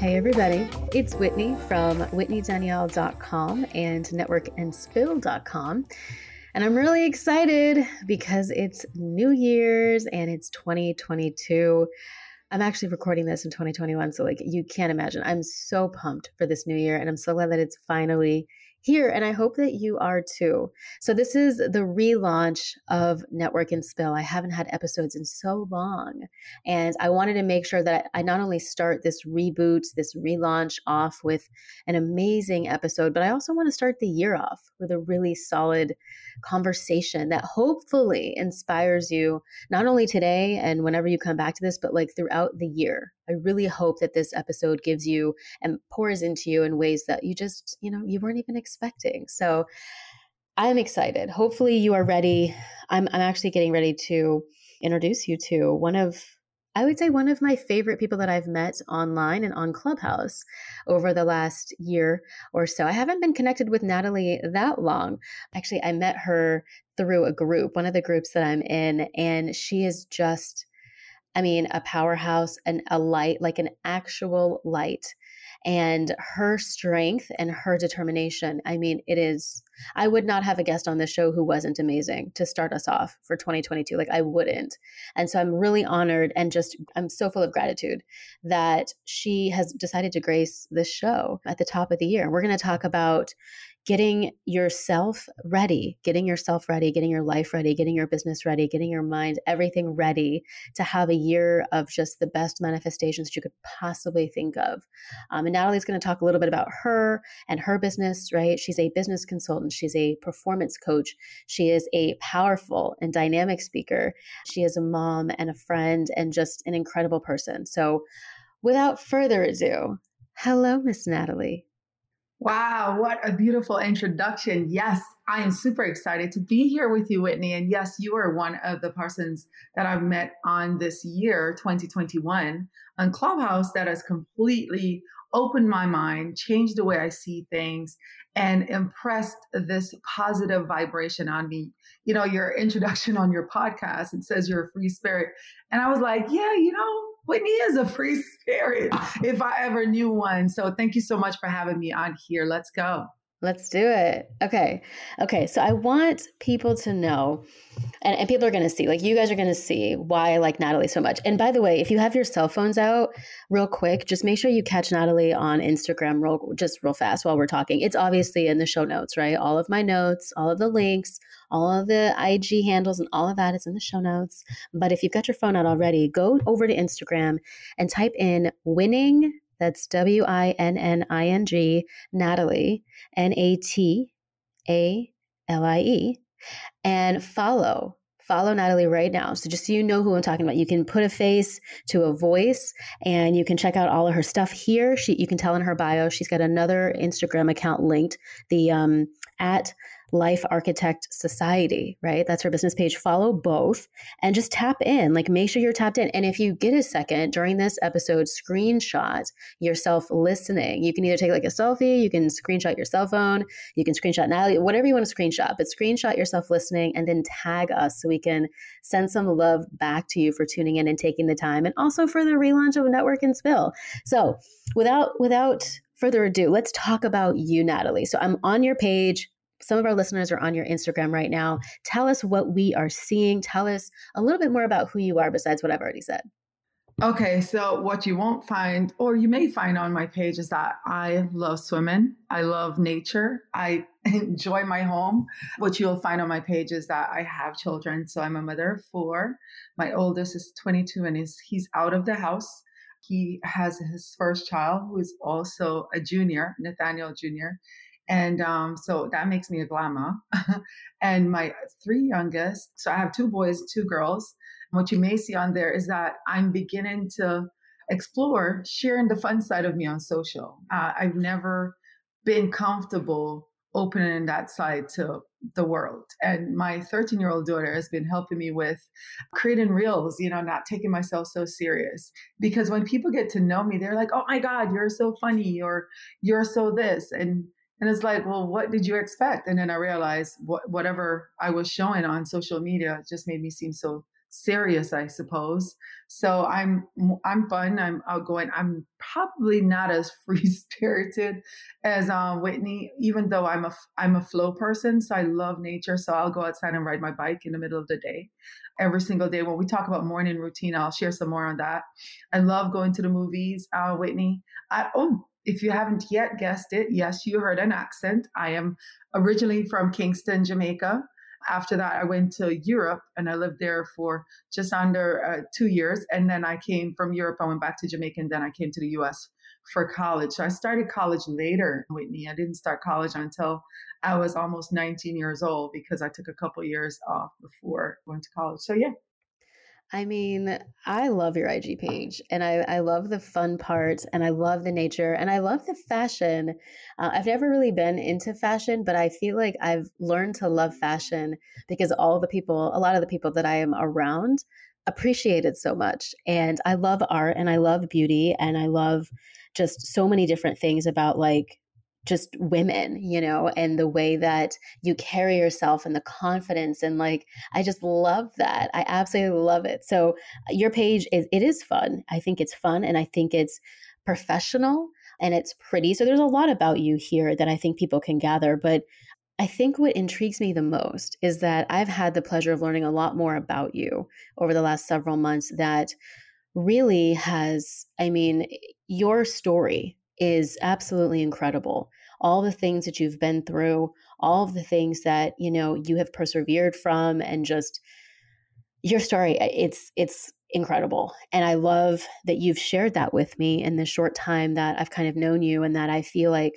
Hey, everybody. It's Whitney from WhitneyDanielle.com and NetworkandSpill.com. And I'm really excited because it's New Year's and it's 2022. I'm actually recording this in 2021, so like you can't imagine. I'm so pumped for this new year and I'm so glad that it's finally here, and I hope that you are too. So, this is the relaunch of Network and Spill. I haven't had episodes in so long, and I wanted to make sure that I not only start this reboot, this relaunch off with an amazing episode, but I also want to start the year off with a really solid conversation that hopefully inspires you not only today and whenever you come back to this, but like throughout the year. I really hope that this episode gives you and pours into you in ways that you just, you know, you weren't even expecting. So I'm excited. Hopefully you are ready. I'm I'm actually getting ready to introduce you to one of I would say one of my favorite people that I've met online and on Clubhouse over the last year or so. I haven't been connected with Natalie that long. Actually, I met her through a group, one of the groups that I'm in, and she is just I mean, a powerhouse and a light, like an actual light. And her strength and her determination. I mean, it is, I would not have a guest on this show who wasn't amazing to start us off for 2022. Like, I wouldn't. And so I'm really honored and just, I'm so full of gratitude that she has decided to grace this show at the top of the year. We're going to talk about getting yourself ready, getting yourself ready, getting your life ready, getting your business ready, getting your mind, everything ready to have a year of just the best manifestations you could possibly think of. Um, and Natalie's going to talk a little bit about her and her business, right? She's a business consultant, she's a performance coach, she is a powerful and dynamic speaker, she is a mom and a friend and just an incredible person. So, without further ado, hello, Miss Natalie. Wow, what a beautiful introduction. Yes, I am super excited to be here with you, Whitney. And yes, you are one of the persons that I've met on this year, 2021, on Clubhouse that has completely opened my mind, changed the way I see things, and impressed this positive vibration on me. You know, your introduction on your podcast, it says you're a free spirit. And I was like, yeah, you know, Whitney is a free spirit if I ever knew one. So thank you so much for having me on here. Let's go. Let's do it. Okay. Okay. So I want people to know, and, and people are going to see, like you guys are going to see why I like Natalie so much. And by the way, if you have your cell phones out real quick, just make sure you catch Natalie on Instagram real, just real fast while we're talking. It's obviously in the show notes, right? All of my notes, all of the links, all of the IG handles, and all of that is in the show notes. But if you've got your phone out already, go over to Instagram and type in winning that's W I N N I N G, Natalie, N A T A L I E, and follow. Follow Natalie right now. So, just so you know who I'm talking about, you can put a face to a voice and you can check out all of her stuff here. She, you can tell in her bio, she's got another Instagram account linked, the um, at Life Architect Society, right? That's her business page. Follow both and just tap in. Like, make sure you're tapped in. And if you get a second during this episode, screenshot yourself listening. You can either take like a selfie, you can screenshot your cell phone, you can screenshot Natalie, whatever you want to screenshot, but screenshot yourself listening and then tag us so we can send some love back to you for tuning in and taking the time and also for the relaunch of Network and Spill. So, without, without, further ado, let's talk about you, Natalie. So I'm on your page some of our listeners are on your Instagram right now. Tell us what we are seeing. Tell us a little bit more about who you are besides what I've already said. Okay, so what you won't find, or you may find on my page, is that I love swimming. I love nature. I enjoy my home. What you'll find on my page is that I have children. So I'm a mother of four. My oldest is 22 and is he's out of the house. He has his first child, who is also a junior, Nathaniel Jr. And um, so that makes me a glamour. and my three youngest, so I have two boys, two girls. What you may see on there is that I'm beginning to explore sharing the fun side of me on social. Uh, I've never been comfortable opening that side to the world. And my 13 year old daughter has been helping me with creating reels, you know, not taking myself so serious. Because when people get to know me, they're like, oh my God, you're so funny or you're so this. And and it's like, well, what did you expect? And then I realized what, whatever I was showing on social media just made me seem so serious, I suppose. So I'm I'm fun. I'm outgoing. I'm probably not as free spirited as um, Whitney, even though I'm a I'm a flow person. So I love nature. So I'll go outside and ride my bike in the middle of the day, every single day. When we talk about morning routine, I'll share some more on that. I love going to the movies, uh, Whitney. I, oh, if you haven't yet guessed it, yes, you heard an accent. I am originally from Kingston, Jamaica. After that, I went to Europe and I lived there for just under uh, two years. And then I came from Europe, I went back to Jamaica, and then I came to the US for college. So I started college later, Whitney. I didn't start college until I was almost 19 years old because I took a couple years off before going to college. So yeah, I mean, I love your IG page and I, I love the fun parts and I love the nature and I love the fashion. Uh, I've never really been into fashion, but I feel like I've learned to love fashion because all the people, a lot of the people that I am around appreciate it so much. And I love art and I love beauty and I love just so many different things about like just women, you know, and the way that you carry yourself and the confidence and like I just love that. I absolutely love it. So uh, your page is it is fun. I think it's fun and I think it's professional and it's pretty. So there's a lot about you here that I think people can gather, but I think what intrigues me the most is that I've had the pleasure of learning a lot more about you over the last several months that really has I mean your story is absolutely incredible. All the things that you've been through, all of the things that, you know, you have persevered from and just your story eh, it's it's incredible. And I love that you've shared that with me in the short time that I've kind of known you and that I feel like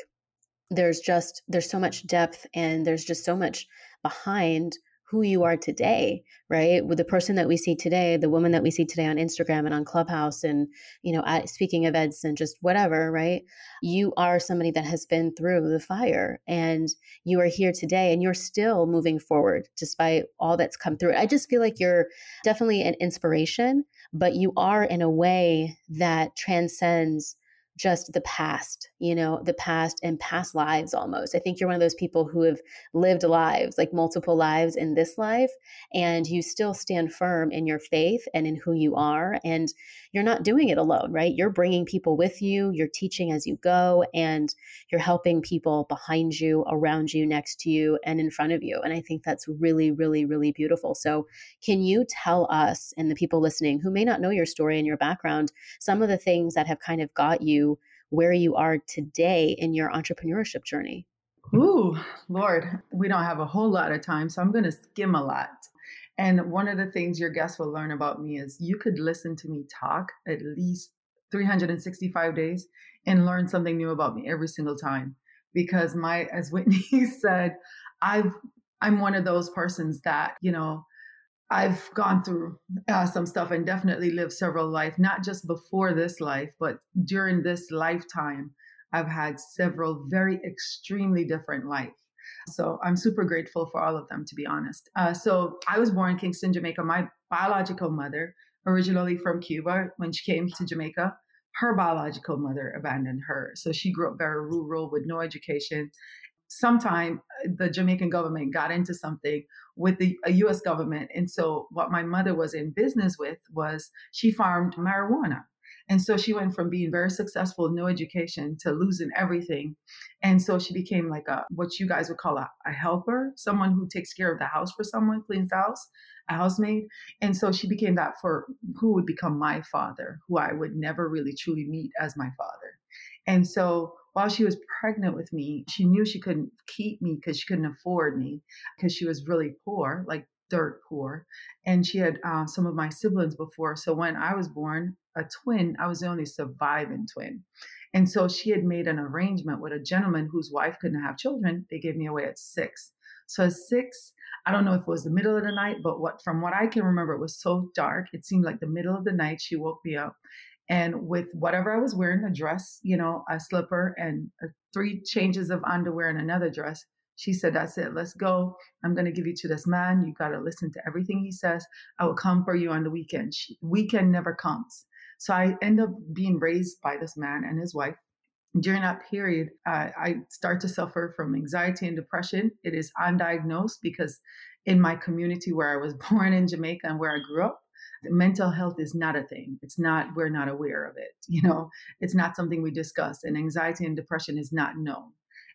there's just there's so much depth and there's just so much behind who you are today, right? With the person that we see today, the woman that we see today on Instagram and on Clubhouse and, you know, at speaking events and just whatever, right? You are somebody that has been through the fire and you are here today and you're still moving forward despite all that's come through. I just feel like you're definitely an inspiration, but you are in a way that transcends just the past, you know, the past and past lives almost. I think you're one of those people who have lived lives, like multiple lives in this life, and you still stand firm in your faith and in who you are. And you're not doing it alone, right? You're bringing people with you, you're teaching as you go, and you're helping people behind you, around you, next to you, and in front of you. And I think that's really, really, really beautiful. So, can you tell us and the people listening who may not know your story and your background some of the things that have kind of got you where you are today in your entrepreneurship journey? Ooh, Lord, we don't have a whole lot of time, so I'm going to skim a lot. And one of the things your guests will learn about me is you could listen to me talk at least 365 days and learn something new about me every single time. Because my, as Whitney said, I've, I'm one of those persons that, you know, I've gone through uh, some stuff and definitely lived several life, not just before this life, but during this lifetime. I've had several very extremely different life. So I'm super grateful for all of them, to be honest. Uh, so I was born in Kingston, Jamaica. My biological mother, originally from Cuba, when she came to Jamaica, her biological mother abandoned her. So she grew up very rural with no education sometime uh, the Jamaican government got into something with the US government. And so what my mother was in business with was she farmed marijuana. And so she went from being very successful, no education, to losing everything. And so she became like a what you guys would call a, a helper, someone who takes care of the house for someone, cleans the house, a housemaid. And so she became that for who would become my father, who I would never really truly meet as my father. And so while she was pregnant with me, she knew she couldn't keep me because she couldn't afford me because she was really poor, like dirt poor. And she had uh, some of my siblings before. So when I was born, a twin, I was the only surviving twin. And so she had made an arrangement with a gentleman whose wife couldn't have children. They gave me away at six. So at six, I don't know if it was the middle of the night, but what from what I can remember, it was so dark. It seemed like the middle of the night. She woke me up And with whatever I was wearing, a dress, you know, a slipper, and uh, three changes of underwear and another dress, she said, That's it, let's go. I'm going to give you to this man. You got to listen to everything he says. I will come for you on the weekend. She, weekend never comes. So I end up being raised by this man and his wife. During that period, uh, I start to suffer from anxiety and depression. It is undiagnosed because in my community where I was born in Jamaica and where I grew up, mental health is not a thing. It's not, we're not aware of it. You know, it's not something we discuss. And anxiety and depression is not known.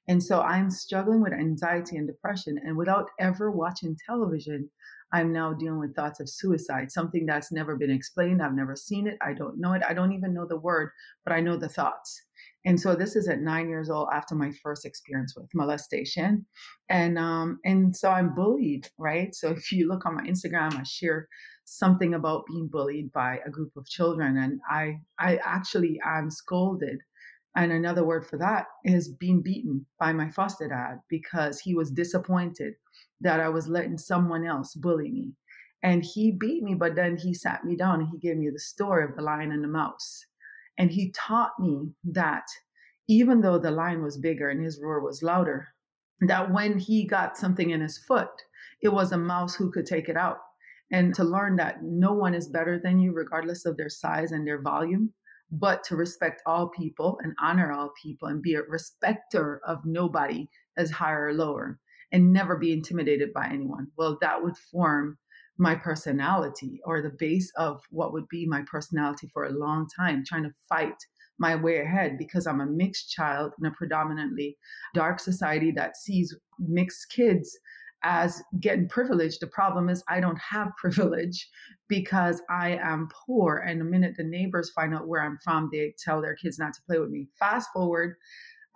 And so I'm struggling with anxiety and depression. And without ever watching television, I'm now dealing with thoughts of suicide, something that's never been explained. I've never seen it. I don't know it. I don't even know the word, but I know the thoughts. And so this is at nine years old after my first experience with molestation. And um, and so I'm bullied, right? So if you look on my Instagram, I share something about being bullied by a group of children. And I I actually am scolded. And another word for that is being beaten by my foster dad because he was disappointed that I was letting someone else bully me. And he beat me, but then he sat me down and he gave me the story of the lion and the mouse. And he taught me that even though the lion was bigger and his roar was louder, that when he got something in his foot, it was a mouse who could take it out. And to learn that no one is better than you, regardless of their size and their volume, but to respect all people and honor all people and be a respecter of nobody as higher or lower and never be intimidated by anyone. Well, that would form my personality or the base of what would be my personality for a long time, trying to fight my way ahead because I'm a mixed child in a predominantly dark society that sees mixed kids as getting privilege. The problem is I don't have privilege because I am poor. And the minute the neighbors find out where I'm from, they tell their kids not to play with me. Fast forward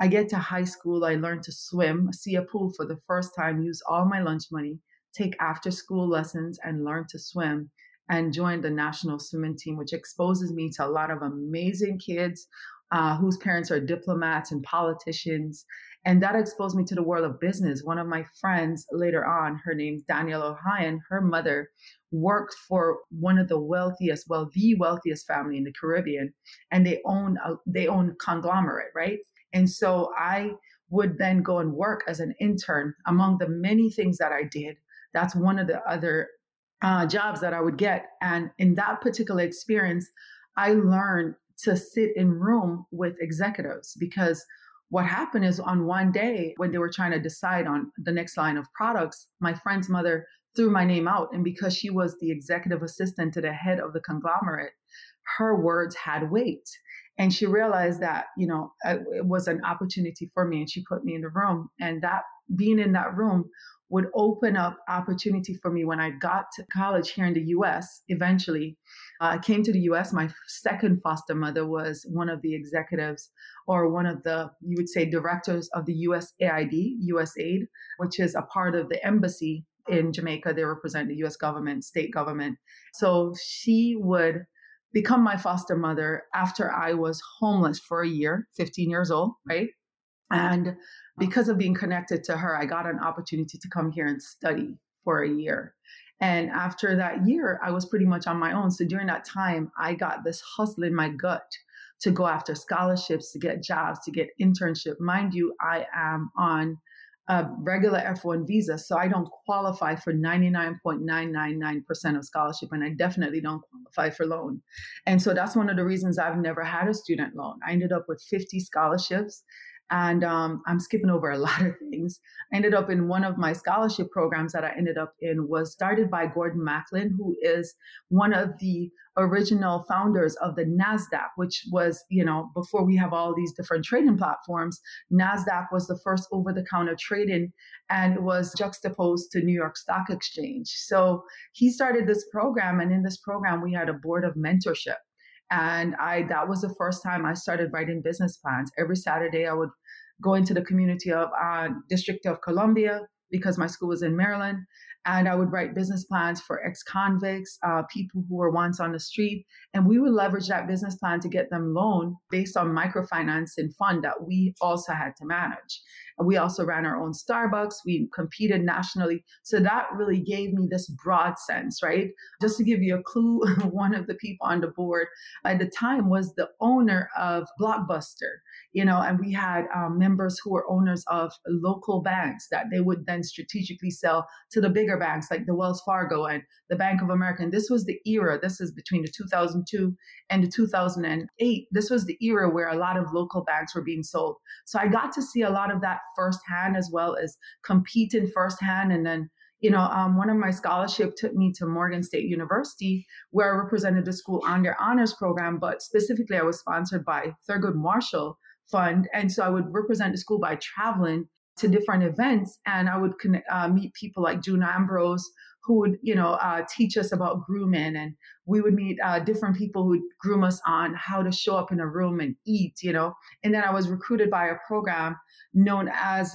I get to high school, I learn to swim, see a pool for the first time, use all my lunch money, take after school lessons, and learn to swim and join the national swimming team, which exposes me to a lot of amazing kids uh, whose parents are diplomats and politicians. And that exposed me to the world of business. One of my friends later on, her name's Danielle O'Hyan, her mother worked for one of the wealthiest, well, the wealthiest family in the Caribbean, and they own a, they own conglomerate, right? And so I would then go and work as an intern among the many things that I did. That's one of the other uh, jobs that I would get. And in that particular experience, I learned to sit in room with executives because what happened is on one day when they were trying to decide on the next line of products, my friend's mother threw my name out. And because she was the executive assistant to the head of the conglomerate, her words had weight and she realized that you know it was an opportunity for me and she put me in the room and that being in that room would open up opportunity for me. When i got to college here in the us eventually uh, i came to the us my second foster mother was one of the executives or one of the you would say directors of the usaid usaid which is a part of the embassy in jamaica. They represent the us government state government. So she would become my foster mother after I was homeless for a year, 15 years old, right? And Uh-huh. because of being connected to her, I got an opportunity to come here and study for a year. And after that year, I was pretty much on my own. So during that time, I got this hustle in my gut to go after scholarships, to get jobs, to get internship. Mind you, I am on a regular F1 visa, so I don't qualify for 99.999% of scholarship, and I definitely don't qualify for loan. And so that's one of the reasons I've never had a student loan. I ended up with 50 scholarships and um, I'm skipping over a lot of things. I ended up in one of my scholarship programs that I ended up in was started by Gordon Macklin, who is one of the original founders of the NASDAQ, which was, you know, before we have all these different trading platforms, NASDAQ was the first over the counter trading and was juxtaposed to New York Stock Exchange. So he started this program, and in this program, we had a board of mentorship and i that was the first time i started writing business plans. Every saturday i would go into the community of uh, district of columbia because my school was in maryland. And i would write business plans for ex-convicts uh, people who were once on the street. And we would leverage that business plan to get them loan based on microfinance and fund that we also had to manage We also ran our own Starbucks. We competed nationally. So that really gave me this broad sense, right? Just to give you a clue, one of the people on the board at the time was the owner of Blockbuster, you know, and we had um, members who were owners of local banks that they would then strategically sell to the bigger banks like the Wells Fargo and the Bank of America. And this was the era, this is between the 2002 and the 2008. This was the era where a lot of local banks were being sold. So I got to see a lot of that firsthand as well as competing firsthand and then you know, um, one of my scholarship took me to Morgan State University, where I represented the school on their honors program. But specifically, I was sponsored by Thurgood Marshall Fund, and so I would represent the school by traveling to different events, and I would connect, uh, meet people like June Ambrose, who would, you know, uh, teach us about grooming, and we would meet uh, different people who groom us on how to show up in a room and eat, you know. And then I was recruited by a program known as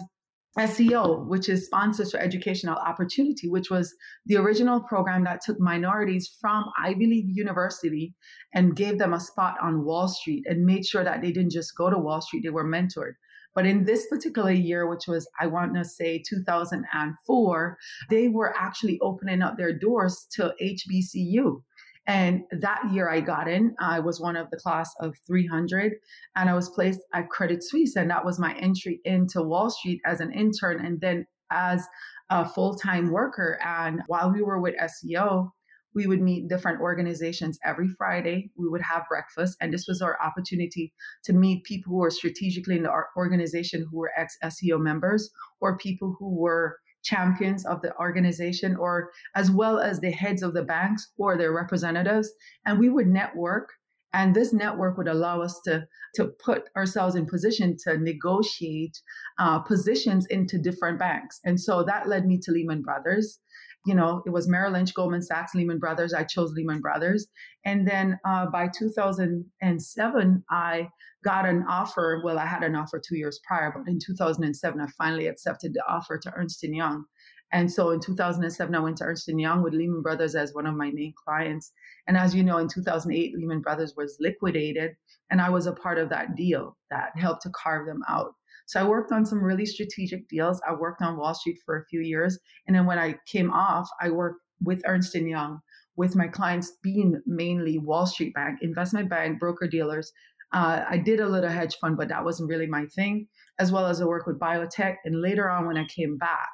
SEO, which is Sponsors for Educational Opportunity, which was the original program that took minorities from Ivy League University and gave them a spot on Wall Street and made sure that they didn't just go to Wall Street, they were mentored. But in this particular year, which was, I want to say 2004, they were actually opening up their doors to HBCU. And that year I got in, I was one of the class of 300 and I was placed at Credit Suisse. And that was my entry into Wall Street as an intern and then as a full time worker. And while we were with SEO, we would meet different organizations every Friday. We would have breakfast, and this was our opportunity to meet people who were strategically in the organization who were ex SEO members or people who were champions of the organization or as well as the heads of the banks or their representatives. And we would network and this network would allow us to to put ourselves in position to negotiate uh, positions into different banks. And so that led me to lehman brothers you know it was merrill lynch goldman sachs lehman brothers i chose lehman brothers and then uh, by 2007 i got an offer. Well, I had an offer two years prior, but in 2007, I finally accepted the offer to Ernst & Young. And so in 2007, I went to Ernst & Young with Lehman Brothers as one of my main clients. And as you know, in 2008, Lehman Brothers was liquidated, and I was a part of that deal that helped to carve them out. So I worked on some really strategic deals. I worked on Wall Street for a few years, and then when I came off, I worked with Ernst & Young with my clients being mainly Wall Street bank, investment bank, broker dealers, uh, I did a little hedge fund, but that wasn't really my thing, as well as I work with biotech. And later on, when I came back,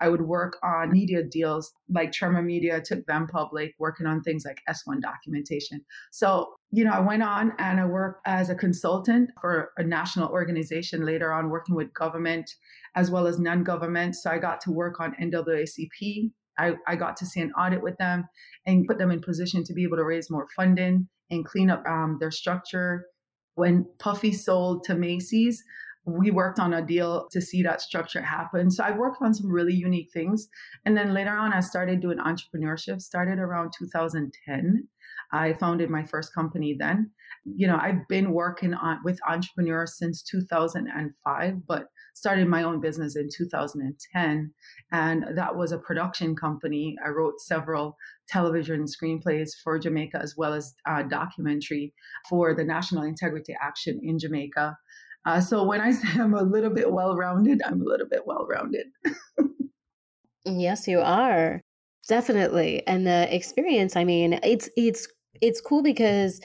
I would work on media deals like Tremor Media, took them public, working on things like S1 documentation. So, you know, I went on and I worked as a consultant for a national organization, later on working with government as well as non government. So I got to work on NAACP. I, I got to see an audit with them and put them in position to be able to raise more funding and clean up um, their structure when Puffy sold to Macy's, we worked on a deal to see that structure happen. So I worked on some really unique things. And then later on, I started doing entrepreneurship, started around 2010. I founded my first company then. You know, I've been working on with entrepreneurs since 2005, but started my own business in 2010. And that was a production company. I wrote several television screenplays for Jamaica as well as a documentary for the National Integrity Action in Jamaica. Uh, so when I say I'm a little bit well rounded, I'm a little bit well rounded. yes, you are. Definitely. And the experience, I mean, it's it's it's cool because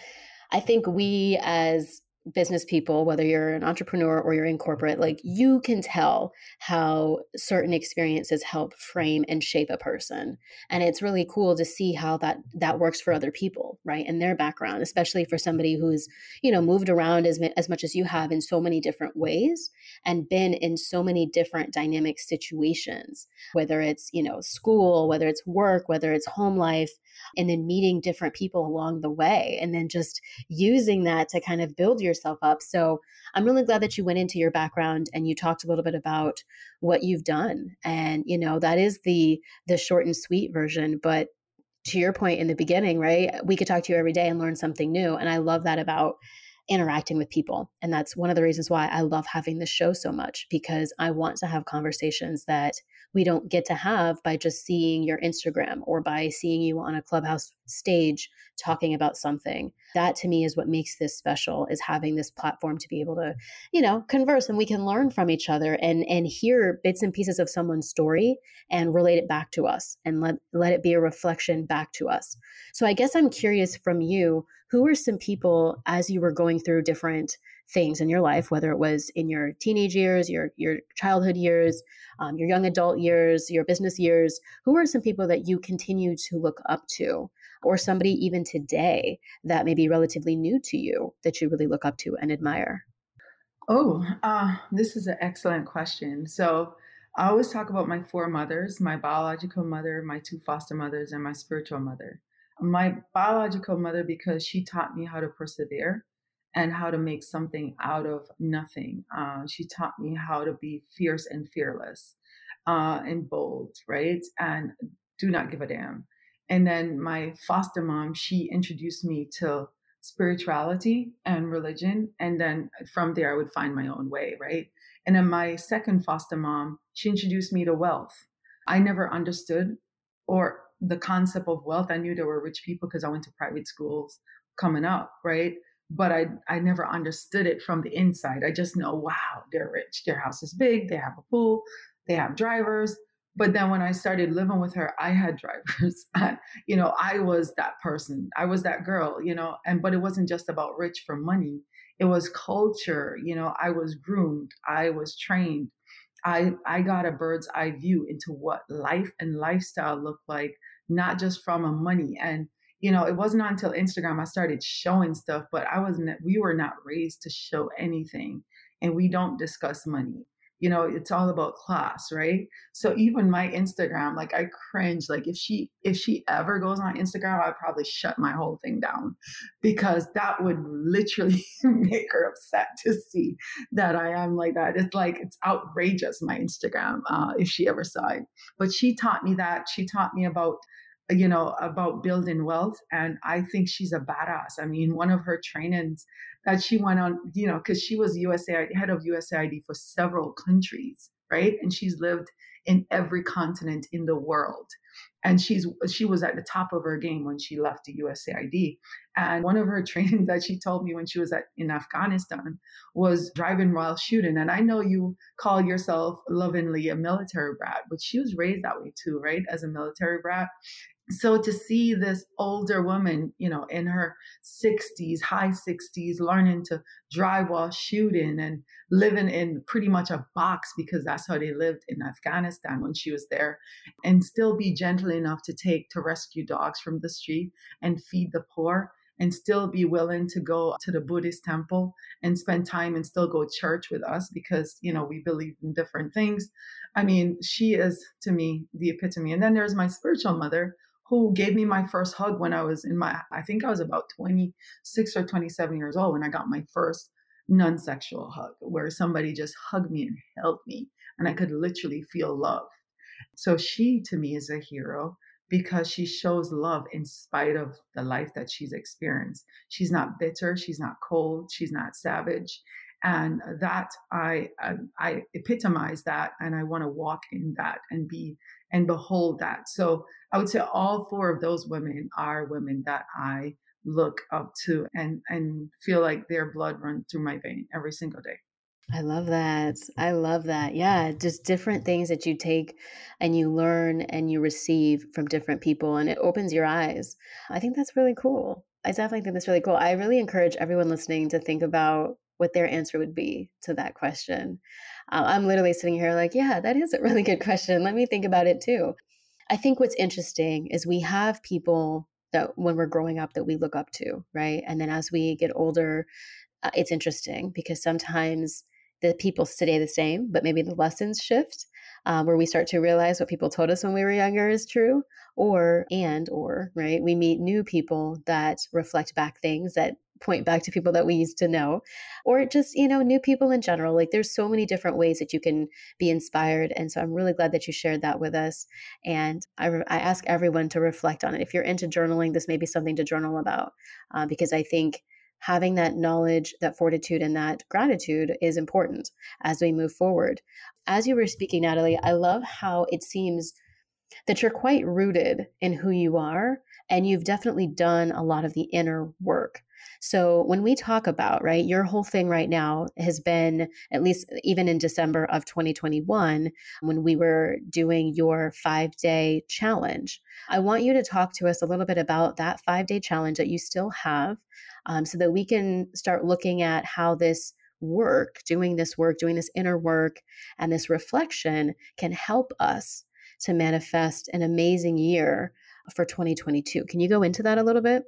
I think we as business people, whether you're an entrepreneur or you're in corporate, like you can tell how certain experiences help frame and shape a person. And it's really cool to see how that that works for other people, right? And their background, especially for somebody who's, you know, moved around as as much as you have in so many different ways and been in so many different dynamic situations, whether it's, you know, school, whether it's work, whether it's home life, and then meeting different people along the way and then just using that to kind of build yourself up. So I'm really glad that you went into your background and you talked a little bit about what you've done. And you know, that is the the short and sweet version, but to your point in the beginning, right? We could talk to you every day and learn something new. And I love that about interacting with people. And that's one of the reasons why I love having this show so much because I want to have conversations that we don't get to have by just seeing your Instagram or by seeing you on a clubhouse stage talking about something. That to me is what makes this special is having this platform to be able to, you know, converse and we can learn from each other and and hear bits and pieces of someone's story and relate it back to us and let let it be a reflection back to us. So I guess I'm curious from you, who are some people as you were going through different things in your life, whether it was in your teenage years, your your childhood years, um, your young adult years, your business years, who are some people that you continue to look up to, or somebody even today that may be relatively new to you that you really look up to and admire? Oh, uh, this is an excellent question. So. I always talk about my four mothers my biological mother, my two foster mothers, and my spiritual mother. My biological mother, because she taught me how to persevere and how to make something out of nothing. Uh, she taught me how to be fierce and fearless uh, and bold, right? And do not give a damn. And then my foster mom, she introduced me to spirituality and religion. And then from there, I would find my own way, right? And then my second foster mom, she introduced me to wealth. I never understood or the concept of wealth. I knew there were rich people because I went to private schools coming up, right? But I I never understood it from the inside. I just know, wow, they're rich. Their house is big. They have a pool. They have drivers. But then when I started living with her, I had drivers. you know, I was that person. I was that girl. You know, and but it wasn't just about rich for money. It was culture. You know, I was groomed. I was trained. I I got a bird's eye view into what life and lifestyle looked like, not just from a money and you know, it wasn't until Instagram I started showing stuff, but I wasn't, we were not raised to show anything and we don't discuss money. You know, it's all about class, right? So even my Instagram, like I cringe. Like if she if she ever goes on Instagram, I'd probably shut my whole thing down because that would literally make her upset to see that I am like that. It's like it's outrageous my Instagram uh, if she ever saw it. But she taught me that. She taught me about you know, about building wealth. And I think she's a badass. I mean, one of her trainings that she went on, you know, because she was USAID, head of USAID for several countries, right? And she's lived in every continent in the world. And she's she was at the top of her game when she left the USAID. And one of her trainings that she told me when she was at in Afghanistan was driving while shooting. And I know you call yourself lovingly a military brat, but she was raised that way too, right? As a military brat so to see this older woman you know in her 60s high 60s learning to drive while shooting and living in pretty much a box because that's how they lived in afghanistan when she was there and still be gentle enough to take to rescue dogs from the street and feed the poor and still be willing to go to the Buddhist temple and spend time and still go church with us because, you know, we believe in different things. I mean, she is to me the epitome. And then there's my spiritual mother who gave me my first hug when I was in my, I think I was about 26 or 27 years old when I got my first non sexual hug, where somebody just hugged me and held me, and I could literally feel love. So she to me is a hero because she shows love in spite of the life that she's experienced. She's not bitter, she's not cold, she's not savage. And that I, I, I epitomize that, and I want to walk in that and be and behold that. So I would say all four of those women are women that I look up to and and feel like their blood runs through my vein every single day. I love that. I love that. Yeah, just different things that you take and you learn and you receive from different people and it opens your eyes. I think that's really cool. I definitely think that's really cool. I really encourage everyone listening to think about what their answer would be to that question. Uh, I'm literally sitting here like, yeah, that is a really good question. Let me think about it too. I think what's interesting is we have people that when we're growing up that we look up to, right? And then as we get older, uh, it's interesting because sometimes the people stay the same, but maybe the lessons shift. Um, where we start to realize what people told us when we were younger is true, or and or right, we meet new people that reflect back things that point back to people that we used to know or just you know new people in general like there's so many different ways that you can be inspired and so i'm really glad that you shared that with us and i, I ask everyone to reflect on it if you're into journaling this may be something to journal about uh, because i think having that knowledge, that fortitude, and that gratitude is important as we move forward. As you were speaking, Natalie, I love how it seems that you're quite rooted in who you are and you've definitely done a lot of the inner work. So when we talk about, right, your whole thing right now has been, at least even in December of 2021, when we were doing your five day challenge, I want you to talk to us a little bit about that five day challenge that you still have um, so that we can start looking at how this work, doing this work, doing this inner work, and this reflection can help us to manifest an amazing year for 2022. Can you go into that a little bit?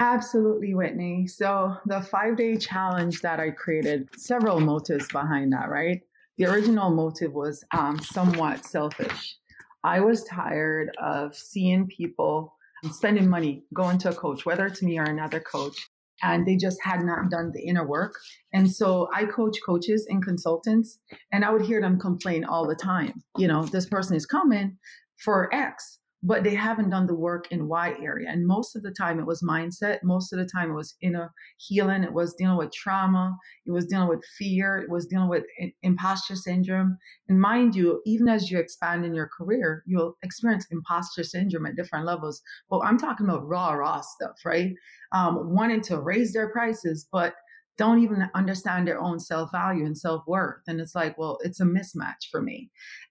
Absolutely, Whitney. So, the five day challenge that I created, several motives behind that, right? The original motive was um, somewhat selfish. I was tired of seeing people spending money going to a coach, whether it's me or another coach, and they just had not done the inner work. And so I coach coaches and consultants, and I would hear them complain all the time. You know, this person is coming for X, but they haven't done the work in why area. And most of the time it was mindset. Most of the time it was inner healing. It was dealing with trauma. It was dealing with fear. It was dealing with imposter syndrome. And mind you, even as you expand in your career, you'll experience imposter syndrome at different levels. But I'm talking about raw, raw stuff, right? Um, wanting to raise their prices, but don't even understand their own self value and self worth. And it's like, well, it's a mismatch for me.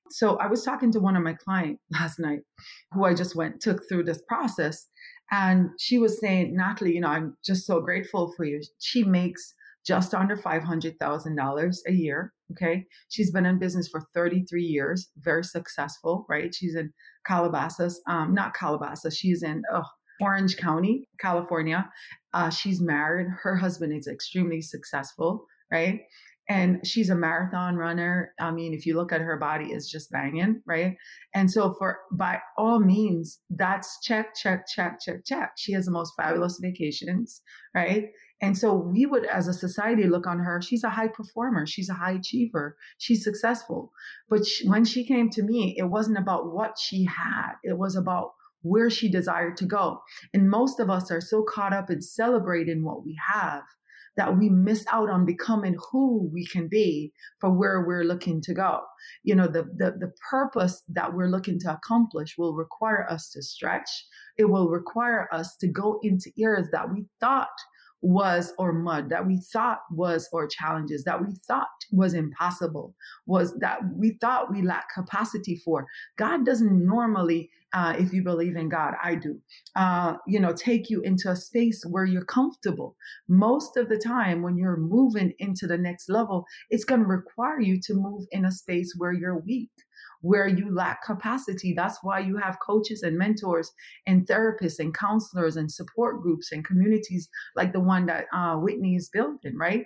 So I was talking to one of my clients last night who I just went, took through this process. And she was saying, Natalie, you know, I'm just so grateful for you. She makes just under $500,000 a year. Okay. She's been in business for 33 years, very successful, right? She's in Calabasas, um, not Calabasas, she's in oh, Orange County, California. Uh, she's married. Her husband is extremely successful, right? And she's a marathon runner. I mean, if you look at her body, it's just banging, right? And so, for by all means, that's check, check, check, check, check. She has the most fabulous vacations, right? And so, we would, as a society, look on her. She's a high performer. She's a high achiever. She's successful. But she, when she came to me, it wasn't about what she had. It was about where she desired to go. And most of us are so caught up in celebrating what we have that we miss out on becoming who we can be for where we're looking to go. You know, the, the, the purpose that we're looking to accomplish will require us to stretch. It will require us to go into areas that we thought was or mud that we thought was or challenges that we thought was impossible was that we thought we lacked capacity for. God doesn't normally uh, if you believe in god i do uh, you know take you into a space where you're comfortable. Most of the time when you're moving into the next level it's going to require you to move in a space where you're weak where you lack capacity. That's why you have coaches and mentors and therapists and counselors and support groups and communities like the one that uh, Whitney is building, right?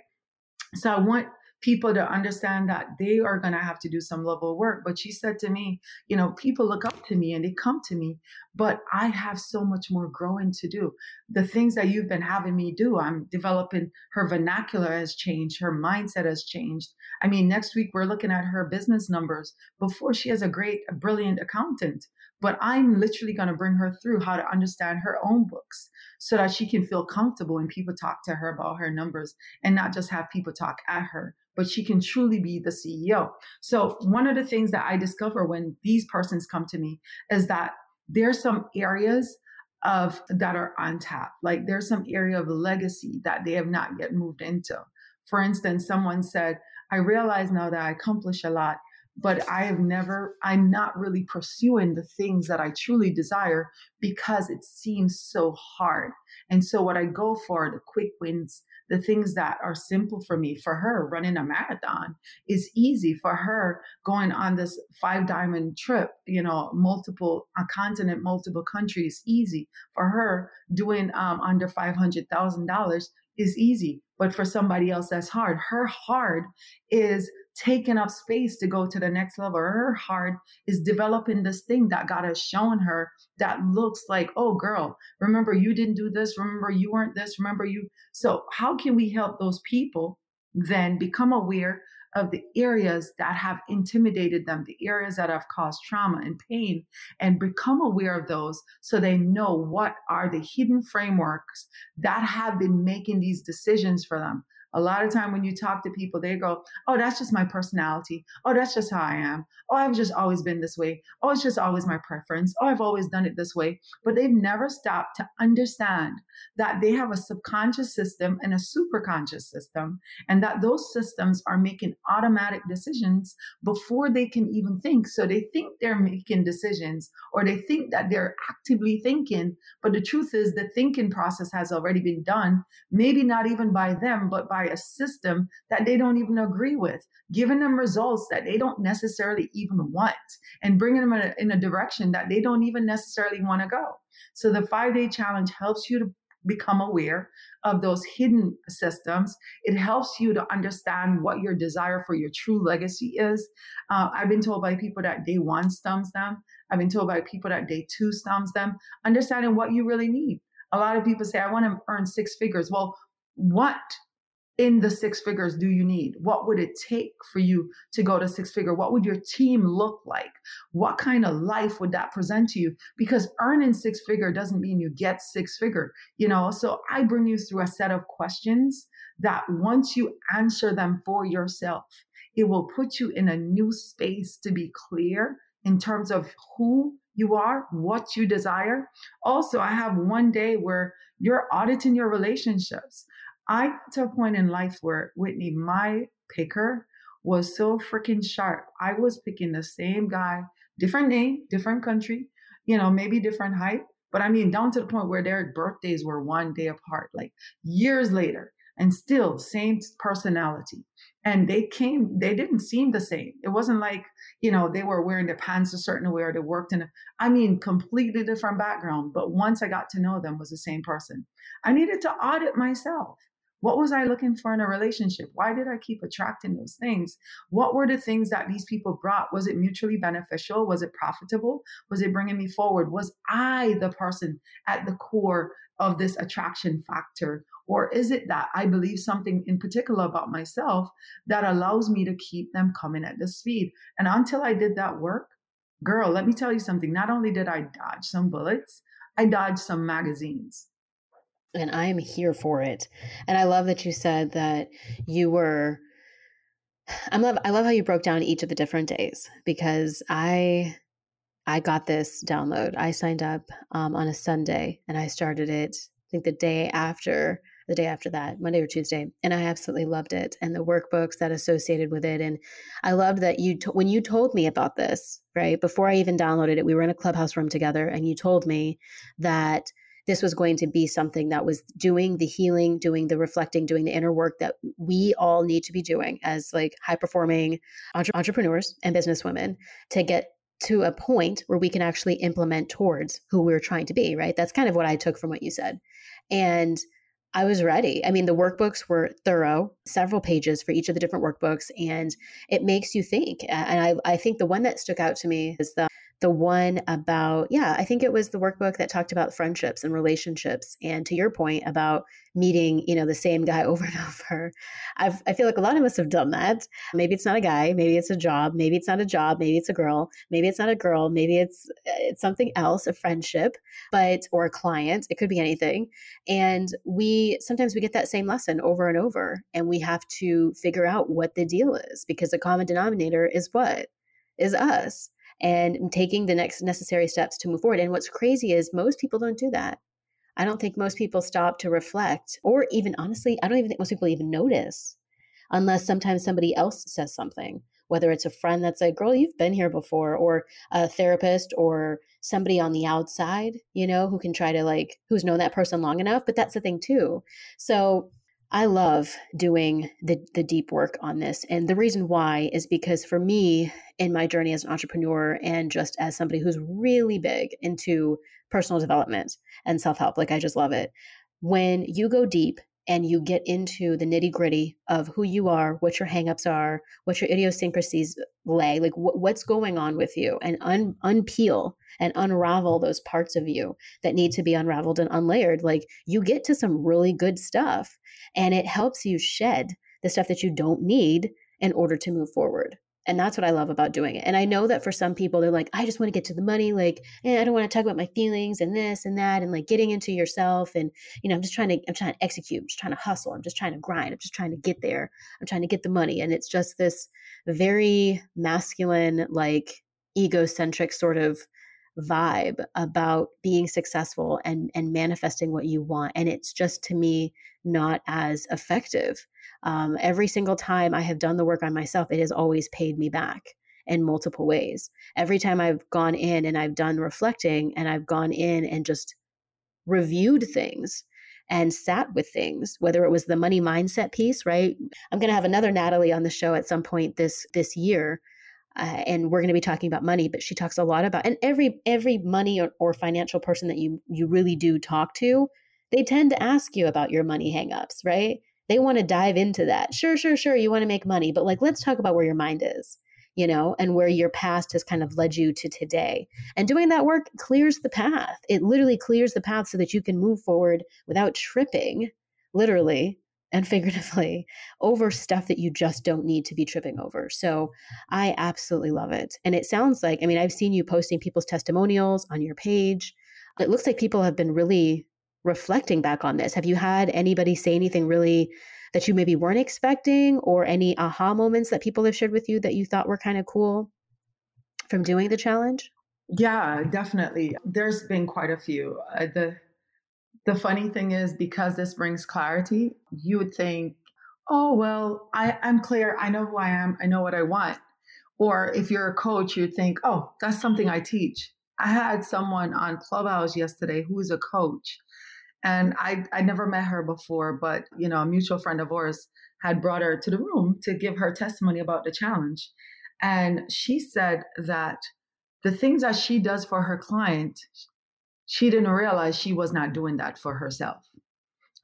So I want people to understand that they are going to have to do some level of work. But she said to me, you know, people look up to me and they come to me, but I have so much more growing to do. The things that you've been having me do, I'm developing her vernacular has changed, her mindset has changed. I mean, next week we're looking at her business numbers before she has a great, a brilliant accountant. But I'm literally going to bring her through how to understand her own books so that she can feel comfortable when people talk to her about her numbers and not just have people talk at her, but she can truly be the CEO. So, one of the things that I discover when these persons come to me is that there's some areas of that are untapped. Like there's some area of legacy that they have not yet moved into. For instance, someone said, I realize now that I accomplish a lot, but I have never, I'm not really pursuing the things that I truly desire because it seems so hard. And so, what I go for, the quick wins, the things that are simple for me, for her, running a marathon is easy. For her, going on this five diamond trip, you know, multiple, a continent, multiple countries, easy. For her, doing um, under $500,000 is easy. But for somebody else, that's hard. Her hard is taking up space to go to the next level. Her heart is developing this thing that God has shown her that looks like, oh, girl, remember you didn't do this. Remember you weren't this. Remember you. So, how can we help those people then become aware of the areas that have intimidated them, the areas that have caused trauma and pain, and become aware of those so they know what are the hidden frameworks that have been making these decisions for them a lot of time when you talk to people, they go, Oh, that's just my personality. Oh, that's just how I am. Oh, I've just always been this way. Oh, it's just always my preference. Oh, I've always done it this way. But they've never stopped to understand that they have a subconscious system and a superconscious system, and that those systems are making automatic decisions before they can even think. So they think they're making decisions or they think that they're actively thinking. But the truth is, the thinking process has already been done, maybe not even by them, but by by a system that they don't even agree with, giving them results that they don't necessarily even want, and bringing them in a, in a direction that they don't even necessarily want to go. So the five day challenge helps you to become aware of those hidden systems. It helps you to understand what your desire for your true legacy is. Uh, I've been told by people that day one stumps them. I've been told by people that day two stumps them. Understanding what you really need. A lot of people say, I want to earn six figures. Well, what in the six figures do you need? What would it take for you to go to six figure? What would your team look like? What kind of life would that present to you? Because earning six figure doesn't mean you get six figure, you know? So I bring you through a set of questions that once you answer them for yourself, it will put you in a new space to be clear in terms of who you are, what you desire. Also, I have one day where you're auditing your relationships. I got to a point in life where Whitney, my picker was so freaking sharp. I was picking the same guy, different name, different country, you know, maybe different height. But I mean, down to the point where their birthdays were one day apart, like years later, and still same personality. And they came, they didn't seem the same. It wasn't like, you know, they were wearing their pants a certain way or they worked in, a, I mean, completely different background. But once I got to know them, was the same person. I needed to audit myself. What was I looking for in a relationship? Why did I keep attracting those things? What were the things that these people brought? Was it mutually beneficial? Was it profitable? Was it bringing me forward? Was I the person at the core of this attraction factor? Or is it that I believe something in particular about myself that allows me to keep them coming at the speed? And until I did that work, girl, let me tell you something. Not only did I dodge some bullets, I dodged some magazines and I am here for it. And I love that you said that you were I love I love how you broke down each of the different days because I I got this download. I signed up um, on a Sunday and I started it I think the day after the day after that, Monday or Tuesday, and I absolutely loved it and the workbooks that associated with it and I loved that you to- when you told me about this, right? Before I even downloaded it, we were in a clubhouse room together and you told me that this was going to be something that was doing the healing, doing the reflecting, doing the inner work that we all need to be doing as like high performing entre- entrepreneurs and businesswomen to get to a point where we can actually implement towards who we're trying to be, right? That's kind of what I took from what you said. And I was ready. I mean, the workbooks were thorough, several pages for each of the different workbooks, and it makes you think. And I, I think the one that stuck out to me is the the one about, yeah, I think it was the workbook that talked about friendships and relationships. And to your point about meeting, you know, the same guy over and over, I've, I feel like a lot of us have done that. Maybe it's not a guy, maybe it's a job, maybe it's not a job, maybe it's a girl, maybe it's not a girl, maybe it's it's something else, a friendship, but or a client. It could be anything. And we sometimes we get that same lesson over and over, and we have to figure out what the deal is because the common denominator is what is us and taking the next necessary steps to move forward. And what's crazy is most people don't do that. I don't think most people stop to reflect, or even honestly, I don't even think most people even notice unless sometimes somebody else says something, whether it's a friend that's like, girl, you've been here before, or a therapist, or somebody on the outside, you know, who can try to like, who's known that person long enough. But that's the thing too. So I love doing the the deep work on this. And the reason why is because for me in my journey as an entrepreneur and just as somebody who's really big into personal development and self-help, like I just love it. When you go deep and you get into the nitty gritty of who you are, what your hangups are, what your idiosyncrasies lay, like wh- what's going on with you, and un- unpeel and unravel those parts of you that need to be unraveled and unlayered, like you get to some really good stuff and it helps you shed the stuff that you don't need in order to move forward. And that's what I love about doing it. And I know that for some people, they're like, I just want to get to the money. Like, eh, I don't want to talk about my feelings and this and that and like getting into yourself. And, you know, I'm just trying to, I'm trying to execute. I'm just trying to hustle. I'm just trying to grind. I'm just trying to get there. I'm trying to get the money. And it's just this very masculine, like egocentric sort of vibe about being successful and and manifesting what you want and it's just to me not as effective. Um, every single time i have done the work on myself it has always paid me back in multiple ways. Every time i've gone in and i've done reflecting and i've gone in and just reviewed things and sat with things whether it was the money mindset piece right? I'm going to have another natalie on the show at some point this this year uh, and we're going to be talking about money but she talks a lot about and every every money or, or financial person that you you really do talk to they tend to ask you about your money hangups right? They want to dive into that. Sure sure sure you want to make money but like let's talk about where your mind is you know and where your past has kind of led you to today. And doing that work clears the path. It literally clears the path so that you can move forward without tripping literally and figuratively over stuff that you just don't need to be tripping over. So I absolutely love it. And it sounds like, I mean, I've seen you posting people's testimonials on your page. It looks like people have been really reflecting back on this. Have you had anybody say anything really that you maybe weren't expecting or any aha moments that people have shared with you that you thought were kind of cool from doing the challenge? Yeah, definitely. There's been quite a few. Uh, the the funny thing is, because this brings clarity, you would think, oh, well, I, I'm clear. I know who I am. I know what I want. Or if you're a coach, you'd think, oh, that's something I teach. I had someone on Clubhouse yesterday who's a coach. And I, I never met her before, but you know, a mutual friend of ours had brought her to the room to give her testimony about the challenge. And she said that the things that she does for her client, she didn't realize she was not doing that for herself.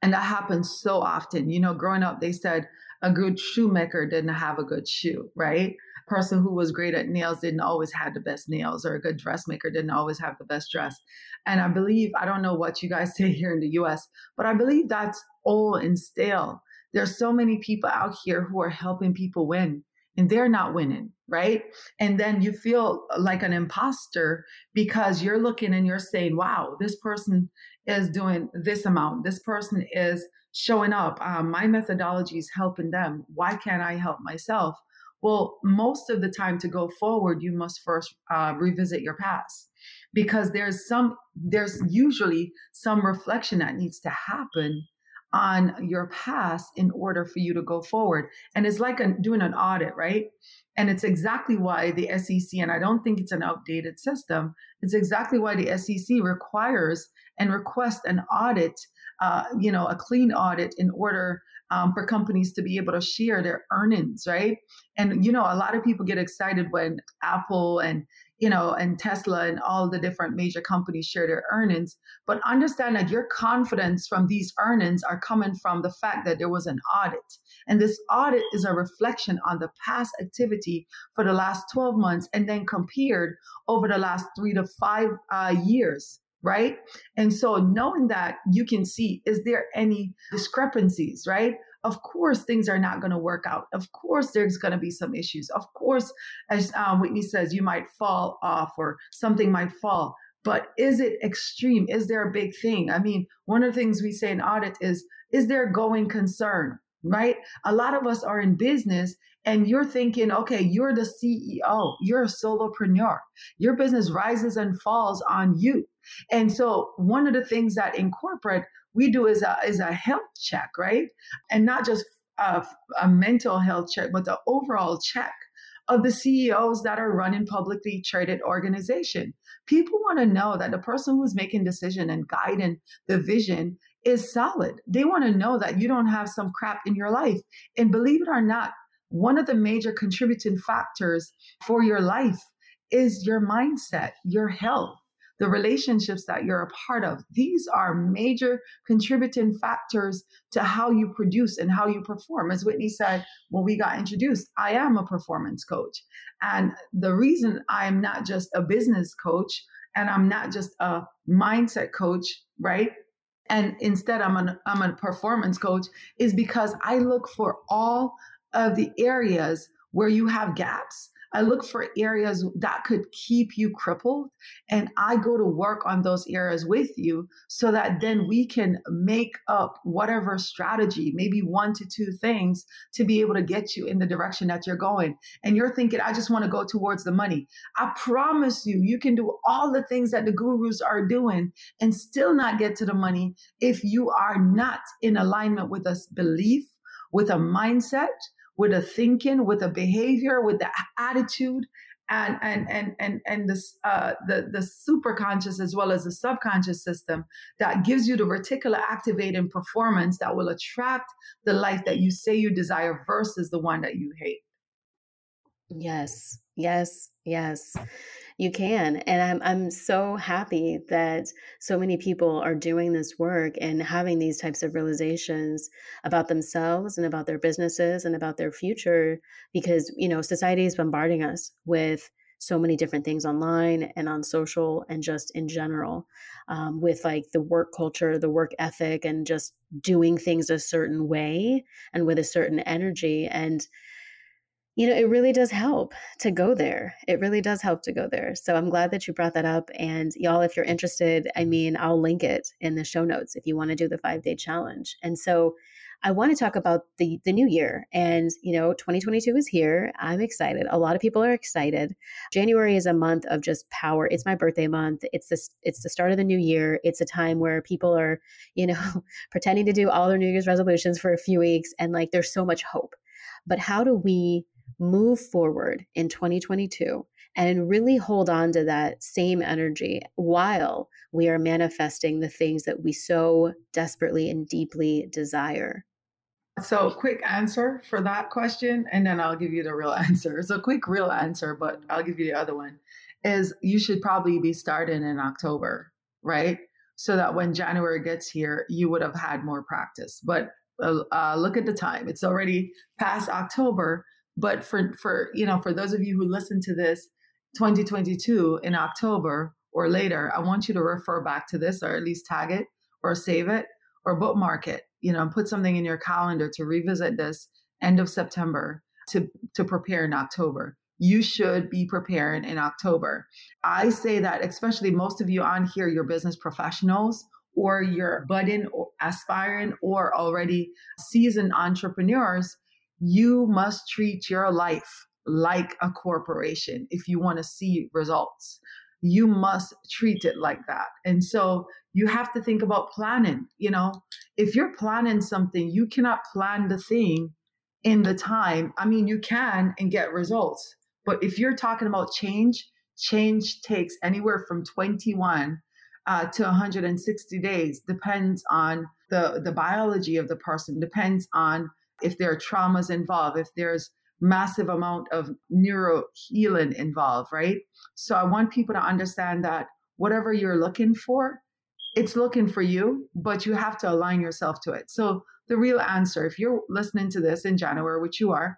And that happens so often. You know, growing up, they said a good shoemaker didn't have a good shoe, right? Person who was great at nails didn't always have the best nails, or a good dressmaker didn't always have the best dress. And I believe, I don't know what you guys say here in the US, but I believe that's old and stale. There's so many people out here who are helping people win and they're not winning, right? And then you feel like an imposter because you're looking and you're saying, wow, this person is doing this amount. This person is showing up. Um, my methodology is helping them. Why can't I help myself? Well, most of the time to go forward, you must first uh, revisit your past because there's some, there's usually some reflection that needs to happen on your past in order for you to go forward. And it's like a, doing an audit, right? And it's exactly why the SEC, and I don't think it's an outdated system, it's exactly why the SEC requires and requests an audit, uh, you know, a clean audit in order um, for companies to be able to share their earnings, right? And, you know, a lot of people get excited when Apple and you know, and Tesla and all the different major companies share their earnings. But understand that your confidence from these earnings are coming from the fact that there was an audit. And this audit is a reflection on the past activity for the last 12 months and then compared over the last three to five uh, years right? And so knowing that you can see, is there any discrepancies, right? Of course, things are not going to work out. Of course, there's going to be some issues. Of course, as um, Whitney says, you might fall off or something might fall. But is it extreme? Is there a big thing? I mean, one of the things we say in audit is, is there going concern? Right? A lot of us are in business and you're thinking, okay, you're the CEO, you're a solopreneur. Your business rises and falls on you. And so one of the things that in corporate we do is a is a health check, right? And not just a, a mental health check, but the overall check of the CEOs that are running publicly traded organization. People want to know that the person who's making decision and guiding the vision is solid. They want to know that you don't have some crap in your life. And believe it or not, one of the major contributing factors for your life is your mindset, your health, the relationships that you're a part of. These are major contributing factors to how you produce and how you perform. As Whitney said when we got introduced, I am a performance coach. And the reason I'm not just a business coach and I'm not just a mindset coach, right? and instead I'm an I'm a performance coach is because I look for all of the areas where you have gaps I look for areas that could keep you crippled. And I go to work on those areas with you so that then we can make up whatever strategy, maybe one to two things to be able to get you in the direction that you're going. And you're thinking, I just want to go towards the money. I promise you, you can do all the things that the gurus are doing and still not get to the money if you are not in alignment with a belief, with a mindset with a thinking, with a behavior, with the attitude, and and and and and this uh, the the super conscious as well as the subconscious system that gives you the reticular activating performance that will attract the life that you say you desire versus the one that you hate. Yes, yes, yes you can and i'm i'm so happy that so many people are doing this work and having these types of realizations about themselves and about their businesses and about their future because you know society is bombarding us with so many different things online and on social and just in general um, with like the work culture the work ethic and just doing things a certain way and with a certain energy and you know, it really does help to go there. It really does help to go there. So I'm glad that you brought that up. And y'all, if you're interested, I mean, I'll link it in the show notes if you want to do the five day challenge. And so I want to talk about the the new year. And you know, 2022 is here. I'm excited. A lot of people are excited. January is a month of just power. It's my birthday month. It's this it's the start of the new year. It's a time where people are, you know, pretending to do all their New Year's resolutions for a few weeks and like there's so much hope. But how do we move forward in 2022 and really hold on to that same energy while we are manifesting the things that we so desperately and deeply desire? So, quick answer for that question, and then I'll give you the real answer. It's a quick, real answer, but I'll give you the other one. Is you should probably be starting in October, right? So that when January gets here, you would have had more practice. But uh, uh look at the time; it's already past October. But for for you know, for those of you who listen to this 2022 in October or later, I want you to refer back to this or at least tag it or save it or bookmark it, you know, put something in your calendar to revisit this end of September to to prepare in October. You should be preparing in October. I say that especially most of you on here, you're business professionals or you're budding or aspiring or already seasoned entrepreneurs you must treat your life like a corporation if you want to see results. You must treat it like that. And so you have to think about planning. You know, if you're planning something, you cannot plan the thing in the time. I mean, you can and get results. But if you're talking about change, change takes anywhere from 21 uh, to 160 days, depends on the, the biology of the person, depends on if there are traumas involved, if there's massive amount of neuro healing involved, right? So I want people to understand that whatever you're looking for, it's looking for you, but you have to align yourself to it. So the real answer, if you're listening to this in January, which you are,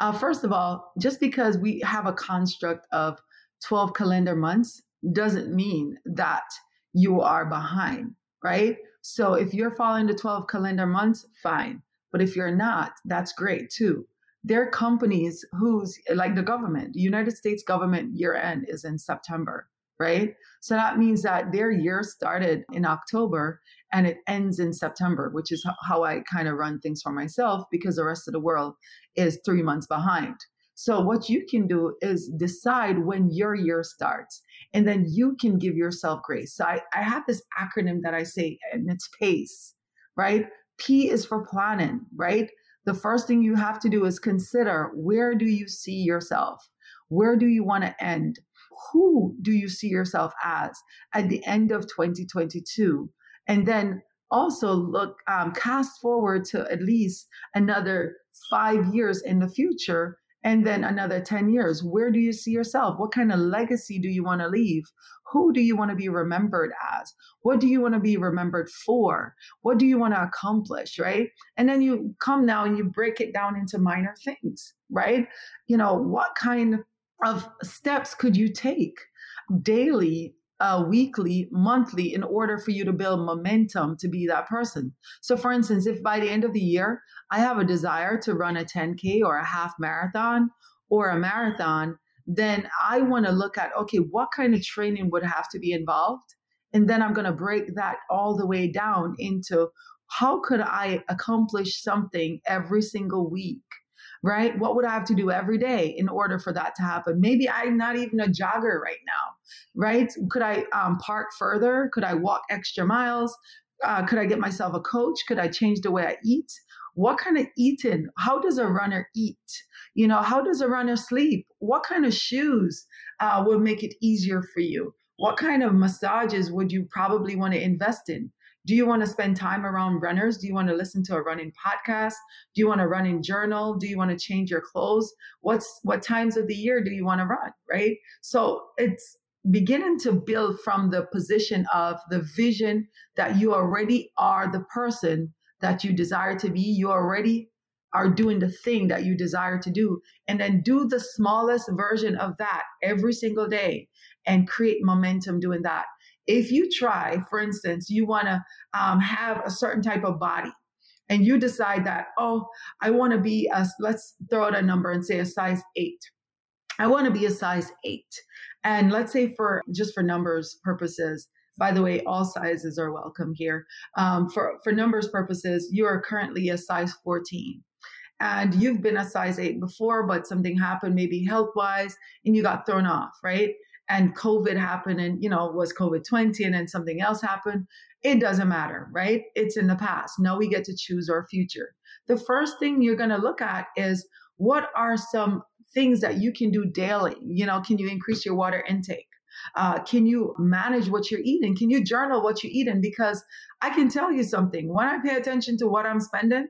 uh, first of all, just because we have a construct of 12 calendar months doesn't mean that you are behind, right? So if you're following the 12 calendar months, fine. But if you're not, that's great too. There are companies whose, like the government, the United States government year end is in September, right? So that means that their year started in October and it ends in September, which is how I kind of run things for myself because the rest of the world is three months behind. So, what you can do is decide when your year starts, and then you can give yourself grace. So, I, I have this acronym that I say, and it's PACE, right? P is for planning, right? The first thing you have to do is consider where do you see yourself? Where do you want to end? Who do you see yourself as at the end of 2022? And then also look, um, cast forward to at least another five years in the future and then another 10 years where do you see yourself? What kind of legacy do you want to leave? Who do you want to be remembered as? What do you want to be remembered for? What do you want to accomplish right? And then you come now and you break it down into minor things right? You know what kind of steps could you take daily uh, weekly, monthly, in order for you to build momentum to be that person. So, for instance, if by the end of the year I have a desire to run a 10K or a half marathon or a marathon, then I want to look at okay, what kind of training would have to be involved? And then I'm going to break that all the way down into how could I accomplish something every single week? Right? What would I have to do every day in order for that to happen? Maybe I'm not even a jogger right now, right? Could I um, park further? Could I walk extra miles? Uh, could I get myself a coach? Could I change the way I eat? What kind of eating? How does a runner eat? You know, how does a runner sleep? What kind of shoes uh, make it easier for you? What kind of massages would you probably want to invest in? Do you want to spend time around runners? Do you want to listen to a running podcast? Do you want to run in journal? Do you want to change your clothes? What's what times of the year do you want to run? Right. So it's beginning to build from the position of the vision that you already are the person that you desire to be. You already are doing the thing that you desire to do. And then do the smallest version of that every single day and create momentum doing that if you try, for instance, you want to um, have a certain type of body and you decide that, oh, I want to be a, let's throw out a number and say a size eight. I want to be a size eight. And let's say for just for numbers purposes, by the way, all sizes are welcome here. Um, for, for numbers purposes, you are currently a size 14 and you've been a size eight before, but something happened, maybe health wise, and you got thrown off, right? And COVID happened and, you know, was COVID 20 and then something else happened, it doesn't matter, right? It's in the past. Now we get to choose our future. The first thing you're going to look at is what are some things that you can do daily? You know, can you increase your water intake? Uh, can you manage what you're eating? Can you journal what you're eating? Because I can tell you something. When I pay attention to what I'm spending,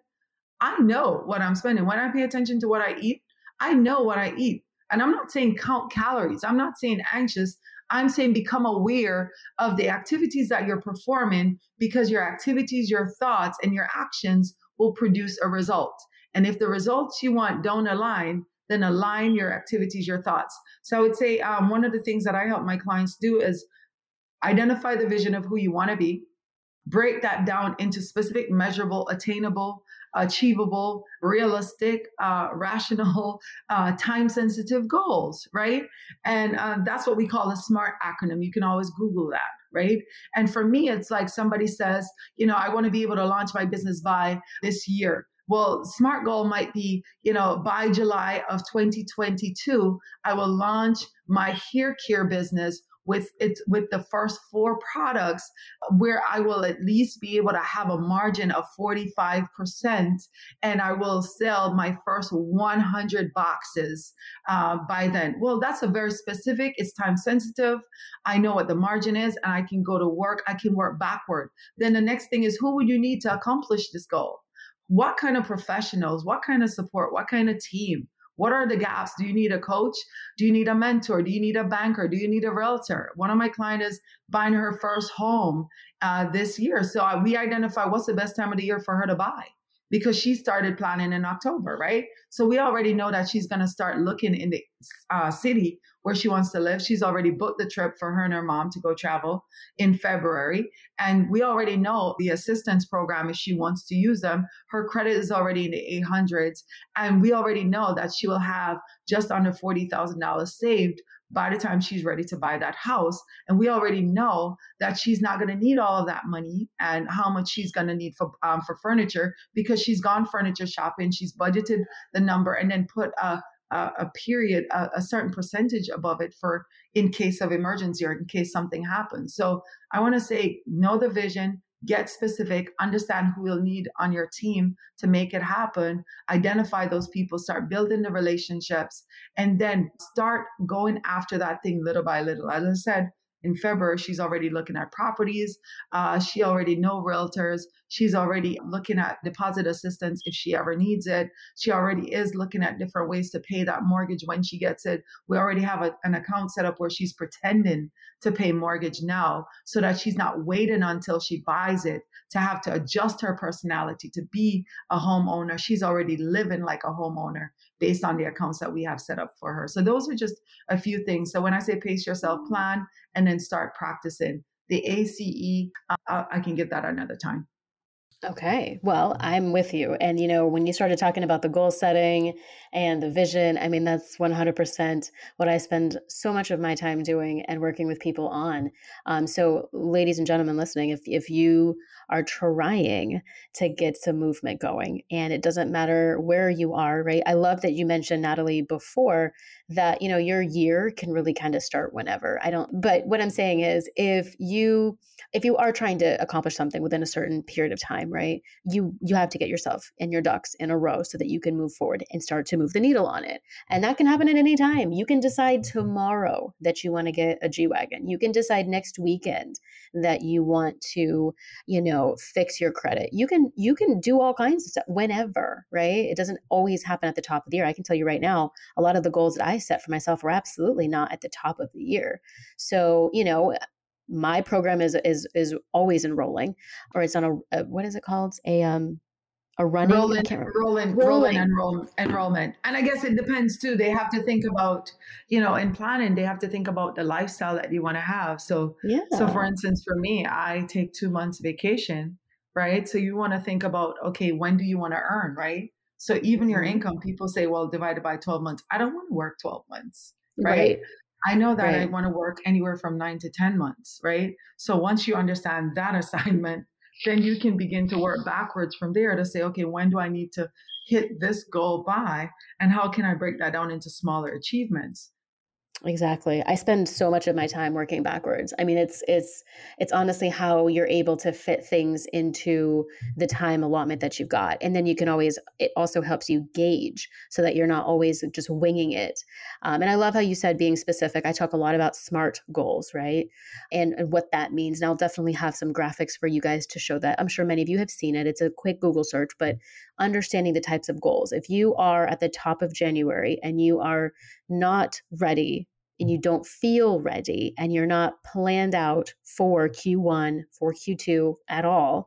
I know what I'm spending. When I pay attention to what I eat, I know what I eat. And I'm not saying count calories, I'm not saying anxious. I'm saying become aware of the activities that you're performing because your activities, your thoughts, and your actions will produce a result. And if the results you want don't align, then align your activities, your thoughts. So I would say um, one of the things that I help my clients do is identify the vision of who you want to be, break that down into specific, measurable, attainable achievable, realistic, uh, rational, uh, time sensitive goals, right? And uh, that's what we call a SMART acronym. You can always Google that, right? And for me, it's like somebody says, you know, I want to be able to launch my business by this year. Well, SMART goal might be, you know, by July of 2022, I will launch my hair care business with it with the first four products where I will at least be able to have a margin of 45% and I will sell my first 100 boxes uh, by then. Well, that's a very specific, it's time sensitive. I know what the margin is and I can go to work, I can work backward. Then the next thing is who would you need to accomplish this goal? What kind of professionals, what kind of support, what kind of team? What are the gaps? Do you need a coach? Do you need a mentor? Do you need a banker? Do you need a realtor? One of my clients is buying her first home uh, this year. So uh, we identify what's the best time of the year for her to buy because she started planning in October, right? So we already know that she's going to start looking in the uh, city where she wants to live. She's already booked the trip for her and her mom to go travel in February. And we already know the assistance program, if she wants to use them, her credit is already in the 800s. And we already know that she will have just under $40,000 saved by the time she's ready to buy that house. And we already know that she's not going to need all of that money and how much she's going to need for um, for furniture because she's gone furniture shopping. She's budgeted the number and then put a a, period, a, a certain percentage above it for in case of emergency or in case something happens. So I want to say, know the vision, get specific, understand who you'll need on your team to make it happen, identify those people, start building the relationships, and then start going after that thing little by little. As I said, in February, she's already looking at properties. Uh, she already know realtors. She's already looking at deposit assistance if she ever needs it. She already is looking at different ways to pay that mortgage when she gets it. We already have a, an account set up where she's pretending to pay mortgage now so that she's not waiting until she buys it to have to adjust her personality to be a homeowner. She's already living like a homeowner based on the accounts that we have set up for her. So those are just a few things. So when I say pace yourself, plan and then start practicing. The ACE, uh, I can give that another time. Okay. Well, I'm with you. And, you know, when you started talking about the goal setting and the vision, I mean, that's 100% what I spend so much of my time doing and working with people on. Um, so, ladies and gentlemen listening, if, if you are trying to get some movement going, and it doesn't matter where you are, right? I love that you mentioned, Natalie, before that, you know, your year can really kind of start whenever. I don't, but what I'm saying is if you, if you are trying to accomplish something within a certain period of time, right? You you have to get yourself and your ducks in a row so that you can move forward and start to move the needle on it. And that can happen at any time. You can decide tomorrow that you want to get a G wagon. You can decide next weekend that you want to, you know, fix your credit. You can you can do all kinds of stuff whenever, right? It doesn't always happen at the top of the year. I can tell you right now, a lot of the goals that I set for myself were absolutely not at the top of the year. So, you know, my program is is is always enrolling or it's on a, a what is it called? A um a running rolling rolling rolling. enroll, enrollment. And i guess it depends too they have to think about you know in planning they have to think about the lifestyle that you want to have. So yeah. so for instance for me i take two months vacation right? So you want to think about okay when do you want to earn right? So even your mm-hmm. income people say well divided by 12 months. I don't want to work 12 months right, right. I know that right. I want to work anywhere from nine to 10 months, right? So once you understand that assignment, then you can begin to work backwards from there to say, okay, when do I need to hit this goal by? And how can I break that down into smaller achievements? Exactly. I spend so much of my time working backwards. I mean, it's it's it's honestly how you're able to fit things into the time allotment that you've got. And then you can always it also helps you gauge so that you're not always just winging it. Um, and I love how you said being specific. I talk a lot about smart goals, right? And, and what that means. And I'll definitely have some graphics for you guys to show that. I'm sure many of you have seen it. It's a quick Google search, but understanding the types of goals. If you are at the top of January and you are not ready and you don't feel ready and you're not planned out for Q1, for Q2 at all,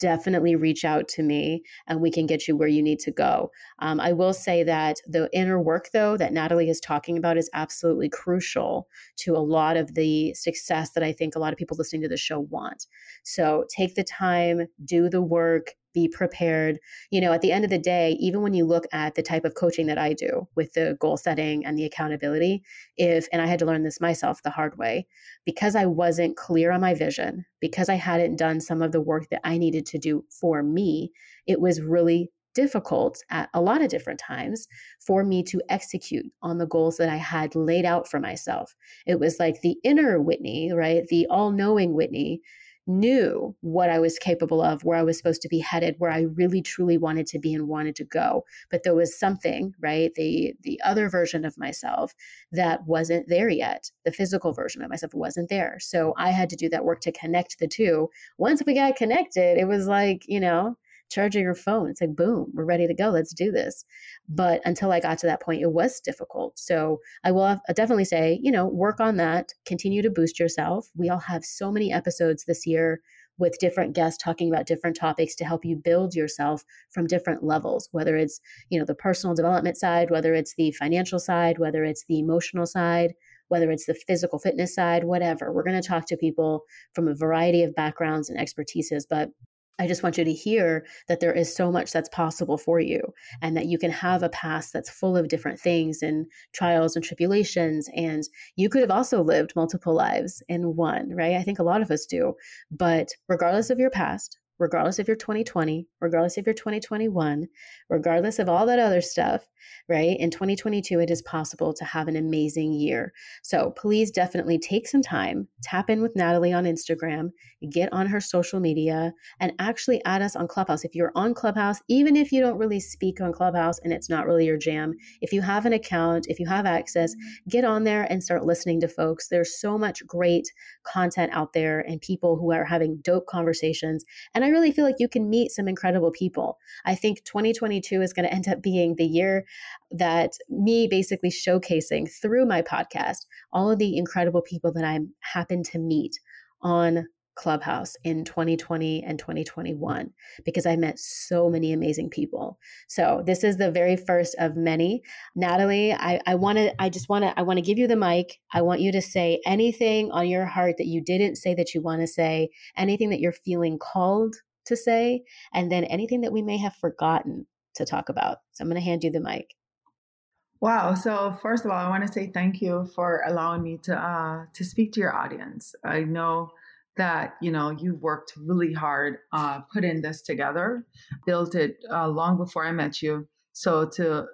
definitely reach out to me and we can get you where you need to go. Um, I will say that the inner work, though, that Natalie is talking about is absolutely crucial to a lot of the success that I think a lot of people listening to the show want. So take the time, do the work, be prepared. You know, at the end of the day, even when you look at the type of coaching that I do with the goal setting and the accountability, if, and I had to learn this myself the hard way, because I wasn't clear on my vision, because I hadn't done some of the work that I needed to do for me, it was really difficult at a lot of different times for me to execute on the goals that I had laid out for myself. It was like the inner Whitney, right? The all knowing Whitney knew what I was capable of, where I was supposed to be headed, where I really truly wanted to be and wanted to go. But there was something, right? The the other version of myself that wasn't there yet. The physical version of myself wasn't there. So I had to do that work to connect the two. Once we got connected, it was like, you know, charging your phone. It's like, boom, we're ready to go. Let's do this. But until I got to that point, it was difficult. So I will have, uh, definitely say, you know, work on that, continue to boost yourself. We all have so many episodes this year with different guests talking about different topics to help you build yourself from different levels whether it's you know the personal development side whether it's the financial side whether it's the emotional side whether it's the physical fitness side whatever we're going to talk to people from a variety of backgrounds and expertises but I just want you to hear that there is so much that's possible for you and that you can have a past that's full of different things and trials and tribulations. And you could have also lived multiple lives in one, right? I think a lot of us do. But regardless of your past, regardless of your 2020, regardless of your 2021, regardless of all that other stuff, right? In 2022, it is possible to have an amazing year. So please definitely take some time, tap in with Natalie on Instagram, get on her social media, and actually add us on Clubhouse. If you're on Clubhouse, even if you don't really speak on Clubhouse and it's not really your jam, if you have an account, if you have access, mm-hmm. get on there and start listening to folks. There's so much great content out there and people who are having dope conversations. And I really feel like you can meet some incredible people. I think 2022 is going to end up being the year that me basically showcasing through my podcast all of the incredible people that I happen to meet on Clubhouse in 2020 and 2021 because I met so many amazing people. So this is the very first of many. Natalie, I, I want to, I just want to, I want to give you the mic. I want you to say anything on your heart that you didn't say that you want to say, anything that you're feeling called to say, and then anything that we may have forgotten to talk about. So I'm going to hand you the mic. Wow. So first of all, I want to say thank you for allowing me to uh, to speak to your audience. I know that you know you've worked really hard, uh, put in this together, built it uh, long before I met you. So to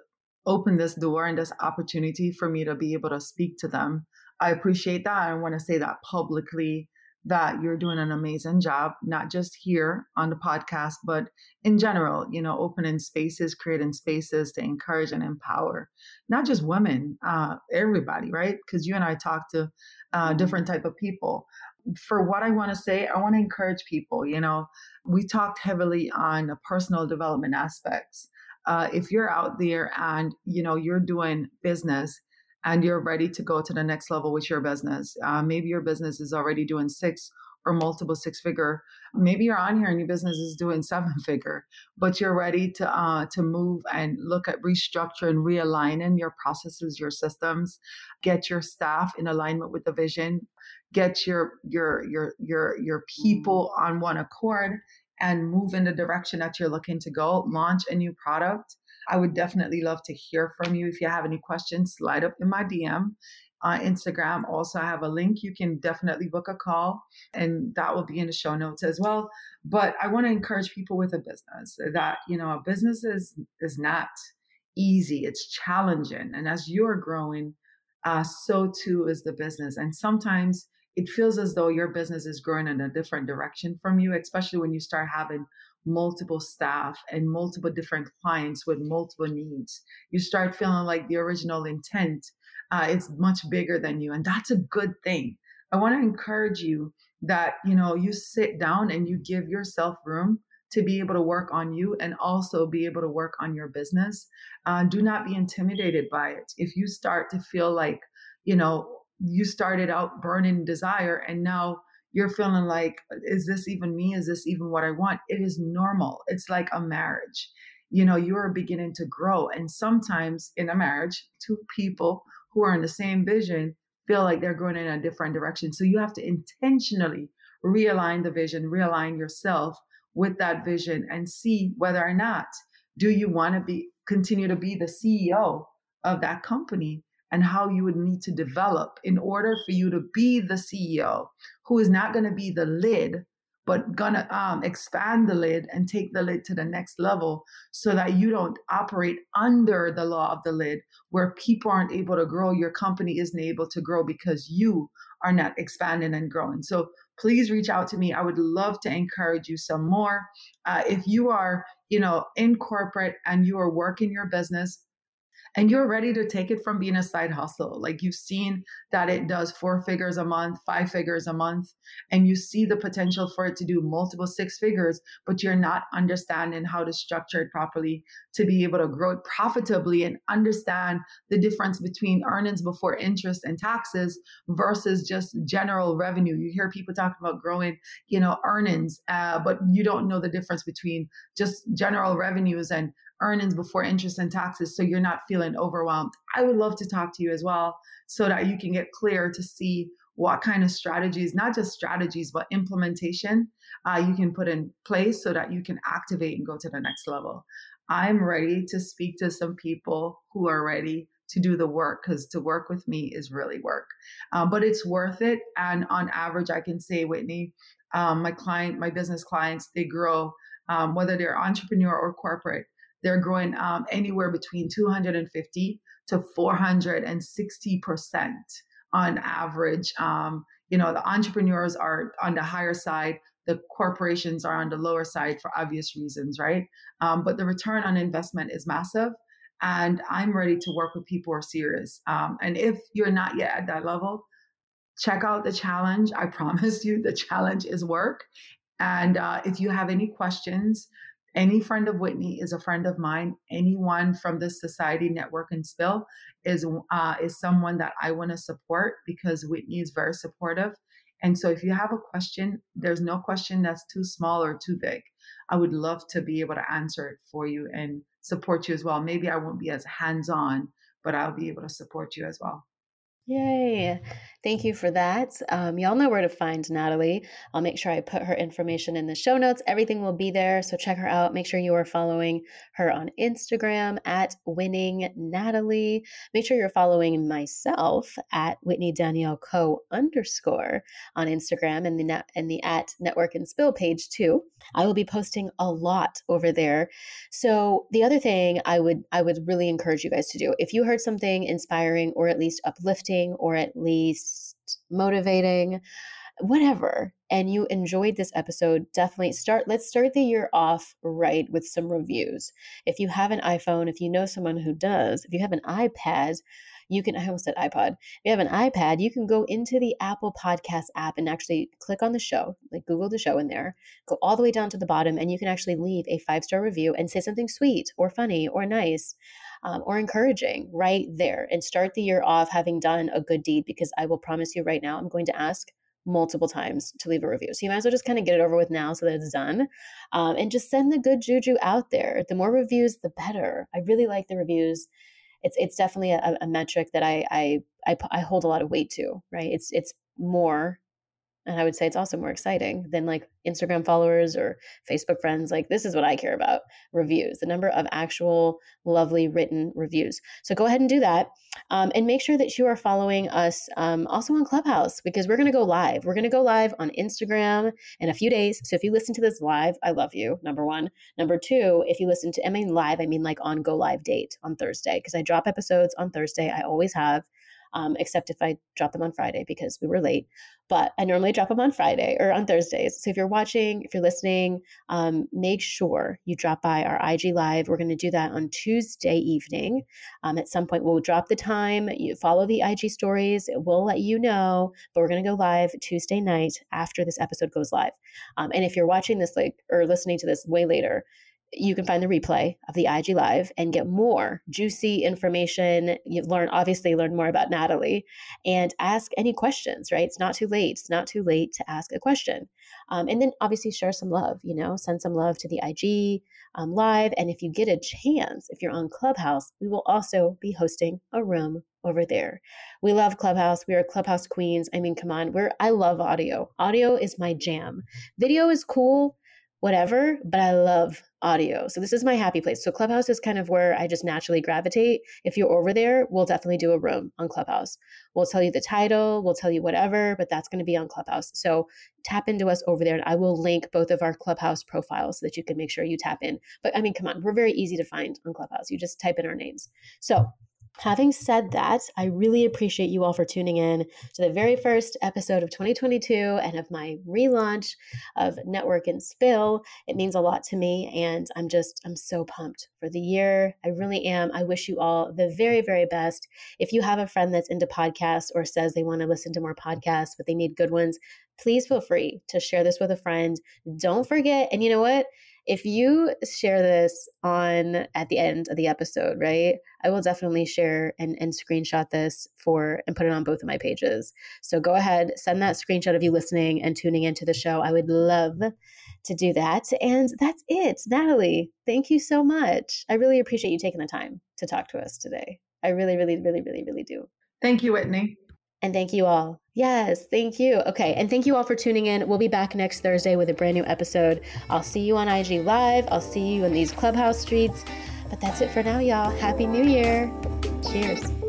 open this door and this opportunity for me to be able to speak to them, I appreciate that. I want to say that publicly that you're doing an amazing job, not just here on the podcast, but in general, you know, opening spaces, creating spaces to encourage and empower not just women, uh, everybody, right? Because you and I talk to uh, different type of people. For what I want to say, I want to encourage people. You know, we talked heavily on the personal development aspects. Uh, if you're out there and you know you're doing business and you're ready to go to the next level with your business. Uh, maybe your business is already doing six or multiple six figure. Maybe you're on here and your business is doing seven figure, but you're ready to uh, to move and look at restructure and realigning your processes, your systems, get your staff in alignment with the vision, get your your your your your people on one accord, and move in the direction that you're looking to go. Launch a new product I would definitely love to hear from you. If you have any questions, slide up in my DM. On Instagram, also I have a link. You can definitely book a call, and that will be in the show notes as well. But I want to encourage people with a business that you know a business is is not easy. It's challenging, and as you're growing, uh, so too is the business. And sometimes it feels as though your business is growing in a different direction from you, especially when you start having multiple staff and multiple different clients with multiple needs. You start feeling like the original intent uh, is much bigger than you, and that's a good thing. I want to encourage you that you know you sit down and you give yourself room to be able to work on you and also be able to work on your business. Uh, do not be intimidated by it. If you start to feel like you know you started out burning desire and now you're feeling like, is this even me? Is this even what I want? It is normal. It's like a marriage. You know, you're beginning to grow. And sometimes in a marriage, two people who are in the same vision feel like they're going in a different direction. So you have to intentionally realign the vision, realign yourself with that vision and see whether or not do you want to be continue to be the CEO of that company and how you would need to develop in order for you to be the CEO who is not going to be the lid, but gonna um, expand the lid and take the lid to the next level so that you don't operate under the law of the lid where people aren't able to grow your company isn't able to grow because you are not expanding and growing. So please reach out to me. I would love to encourage you some more. Uh, if you are you know in corporate and you are working your business and you're ready to take it from being a side hustle. Like you've seen that it does four figures a month, five figures a month, and you see the potential for it to do multiple six figures, but you're not understanding how to structure it properly to be able to grow it profitably and understand the difference between earnings before interest and taxes versus just general revenue. You hear people talking about growing, you know, earnings, uh, but you don't know the difference between just general revenues and earnings before interest and taxes so you're not feeling overwhelmed. I would love to talk to you as well so that you can get clear to see what kind of strategies, not just strategies, but implementation uh, you can put in place so that you can activate and go to the next level. I'm ready to speak to some people who are ready to do the work because to work with me is really work, um, but it's worth it. And on average, I can say, Whitney, um, my client, my business clients, they grow, um, whether they're entrepreneur or corporate, they're growing um, anywhere between 250 to 460 percent on average. Um, you know, the entrepreneurs are on the higher side. The corporations are on the lower side for obvious reasons, right? Um, but the return on investment is massive. And I'm ready to work with people who are serious. Um, and if you're not yet at that level, check out the challenge. I promise you, the challenge is work. And uh, if you have any questions, any friend of Whitney is a friend of mine. Anyone from the Society Network and Spill is uh, is someone that I want to support because Whitney is very supportive. And so if you have a question, there's no question that's too small or too big. I would love to be able to answer it for you and support you as well. Maybe I won't be as hands on, but I'll be able to support you as well. Yay. Thank you for that. Um, y'all know where to find Natalie. I'll make sure I put her information in the show notes. Everything will be there. So check her out. Make sure you are following her on Instagram at winning Natalie. Make sure you're following myself at Whitney Danielle Co underscore on Instagram and the net and the at network and spill page too. I will be posting a lot over there. So the other thing I would I would really encourage you guys to do, if you heard something inspiring or at least uplifting or at least motivating, whatever, and you enjoyed this episode, definitely start. Let's start the year off right with some reviews. If you have an iPhone, if you know someone who does, if you have an iPad, you can, I almost said iPod. If you have an iPad, you can go into the Apple Podcast app and actually click on the show, like Google the show in there, go all the way down to the bottom, and you can actually leave a five star review and say something sweet or funny or nice um, or encouraging right there and start the year off having done a good deed because I will promise you right now, I'm going to ask multiple times to leave a review. So you might as well just kind of get it over with now so that it's done. Um, and just send the good juju out there. The more reviews, the better. I really like the reviews. It's it's definitely a, a metric that I, I I I hold a lot of weight to. Right? It's it's more and I would say it's also more exciting than like Instagram followers or Facebook friends. Like, this is what I care about reviews, the number of actual lovely written reviews. So go ahead and do that. Um, and make sure that you are following us um, also on Clubhouse because we're going to go live. We're going to go live on Instagram in a few days. So if you listen to this live, I love you, number one. Number two, if you listen to, I mean live, I mean like on go live date on Thursday because I drop episodes on Thursday. I always have um, except if I drop them on Friday because we were late. But I normally drop them on Friday or on Thursdays. So if you're watching, if you're listening, um, make sure you drop by our IG Live. We're going to do that on Tuesday evening. Um, at some point, we'll drop the time. You follow the IG stories. We'll let you know. But we're going to go live Tuesday night after this episode goes live. Um, and if you're watching this like or listening to this way later, you can find the replay of the IG Live and get more juicy information. You learn, obviously, learn more about Natalie and ask any questions, right? It's not too late. It's not too late to ask a question. Um, and then obviously share some love, you know, send some love to the IG um, Live. And if you get a chance, if you're on Clubhouse, we will also be hosting a room over there. We love Clubhouse. We are Clubhouse queens. I mean, come on. We're I love audio. Audio is my jam. Video is cool whatever, but I love audio. So this is my happy place. So Clubhouse is kind of where I just naturally gravitate. If you're over there, we'll definitely do a room on Clubhouse. We'll tell you the title, we'll tell you whatever, but that's going to be on Clubhouse. So tap into us over there and I will link both of our Clubhouse profiles so that you can make sure you tap in. But I mean, come on, we're very easy to find on Clubhouse. You just type in our names. So Having said that, I really appreciate you all for tuning in to the very first episode of 2022 and of my relaunch of Network and Spill. It means a lot to me, and I'm just, I'm so pumped for the year. I really am. I wish you all the very, very best. If you have a friend that's into podcasts or says they want to listen to more podcasts, but they need good ones, please feel free to share this with a friend. Don't forget, and you know what? If you share this on at the end of the episode, right? I will definitely share and, and screenshot this for and put it on both of my pages. So go ahead, send that screenshot of you listening and tuning into the show. I would love to do that. And that's it. Natalie, thank you so much. I really appreciate you taking the time to talk to us today. I really, really, really, really, really do. Thank you, Whitney. And thank you all. Yes, thank you. Okay, and thank you all for tuning in. We'll be back next Thursday with a brand new episode. I'll see you on IG Live. I'll see you in these clubhouse streets. But that's it for now, y'all. Happy New Year. Cheers.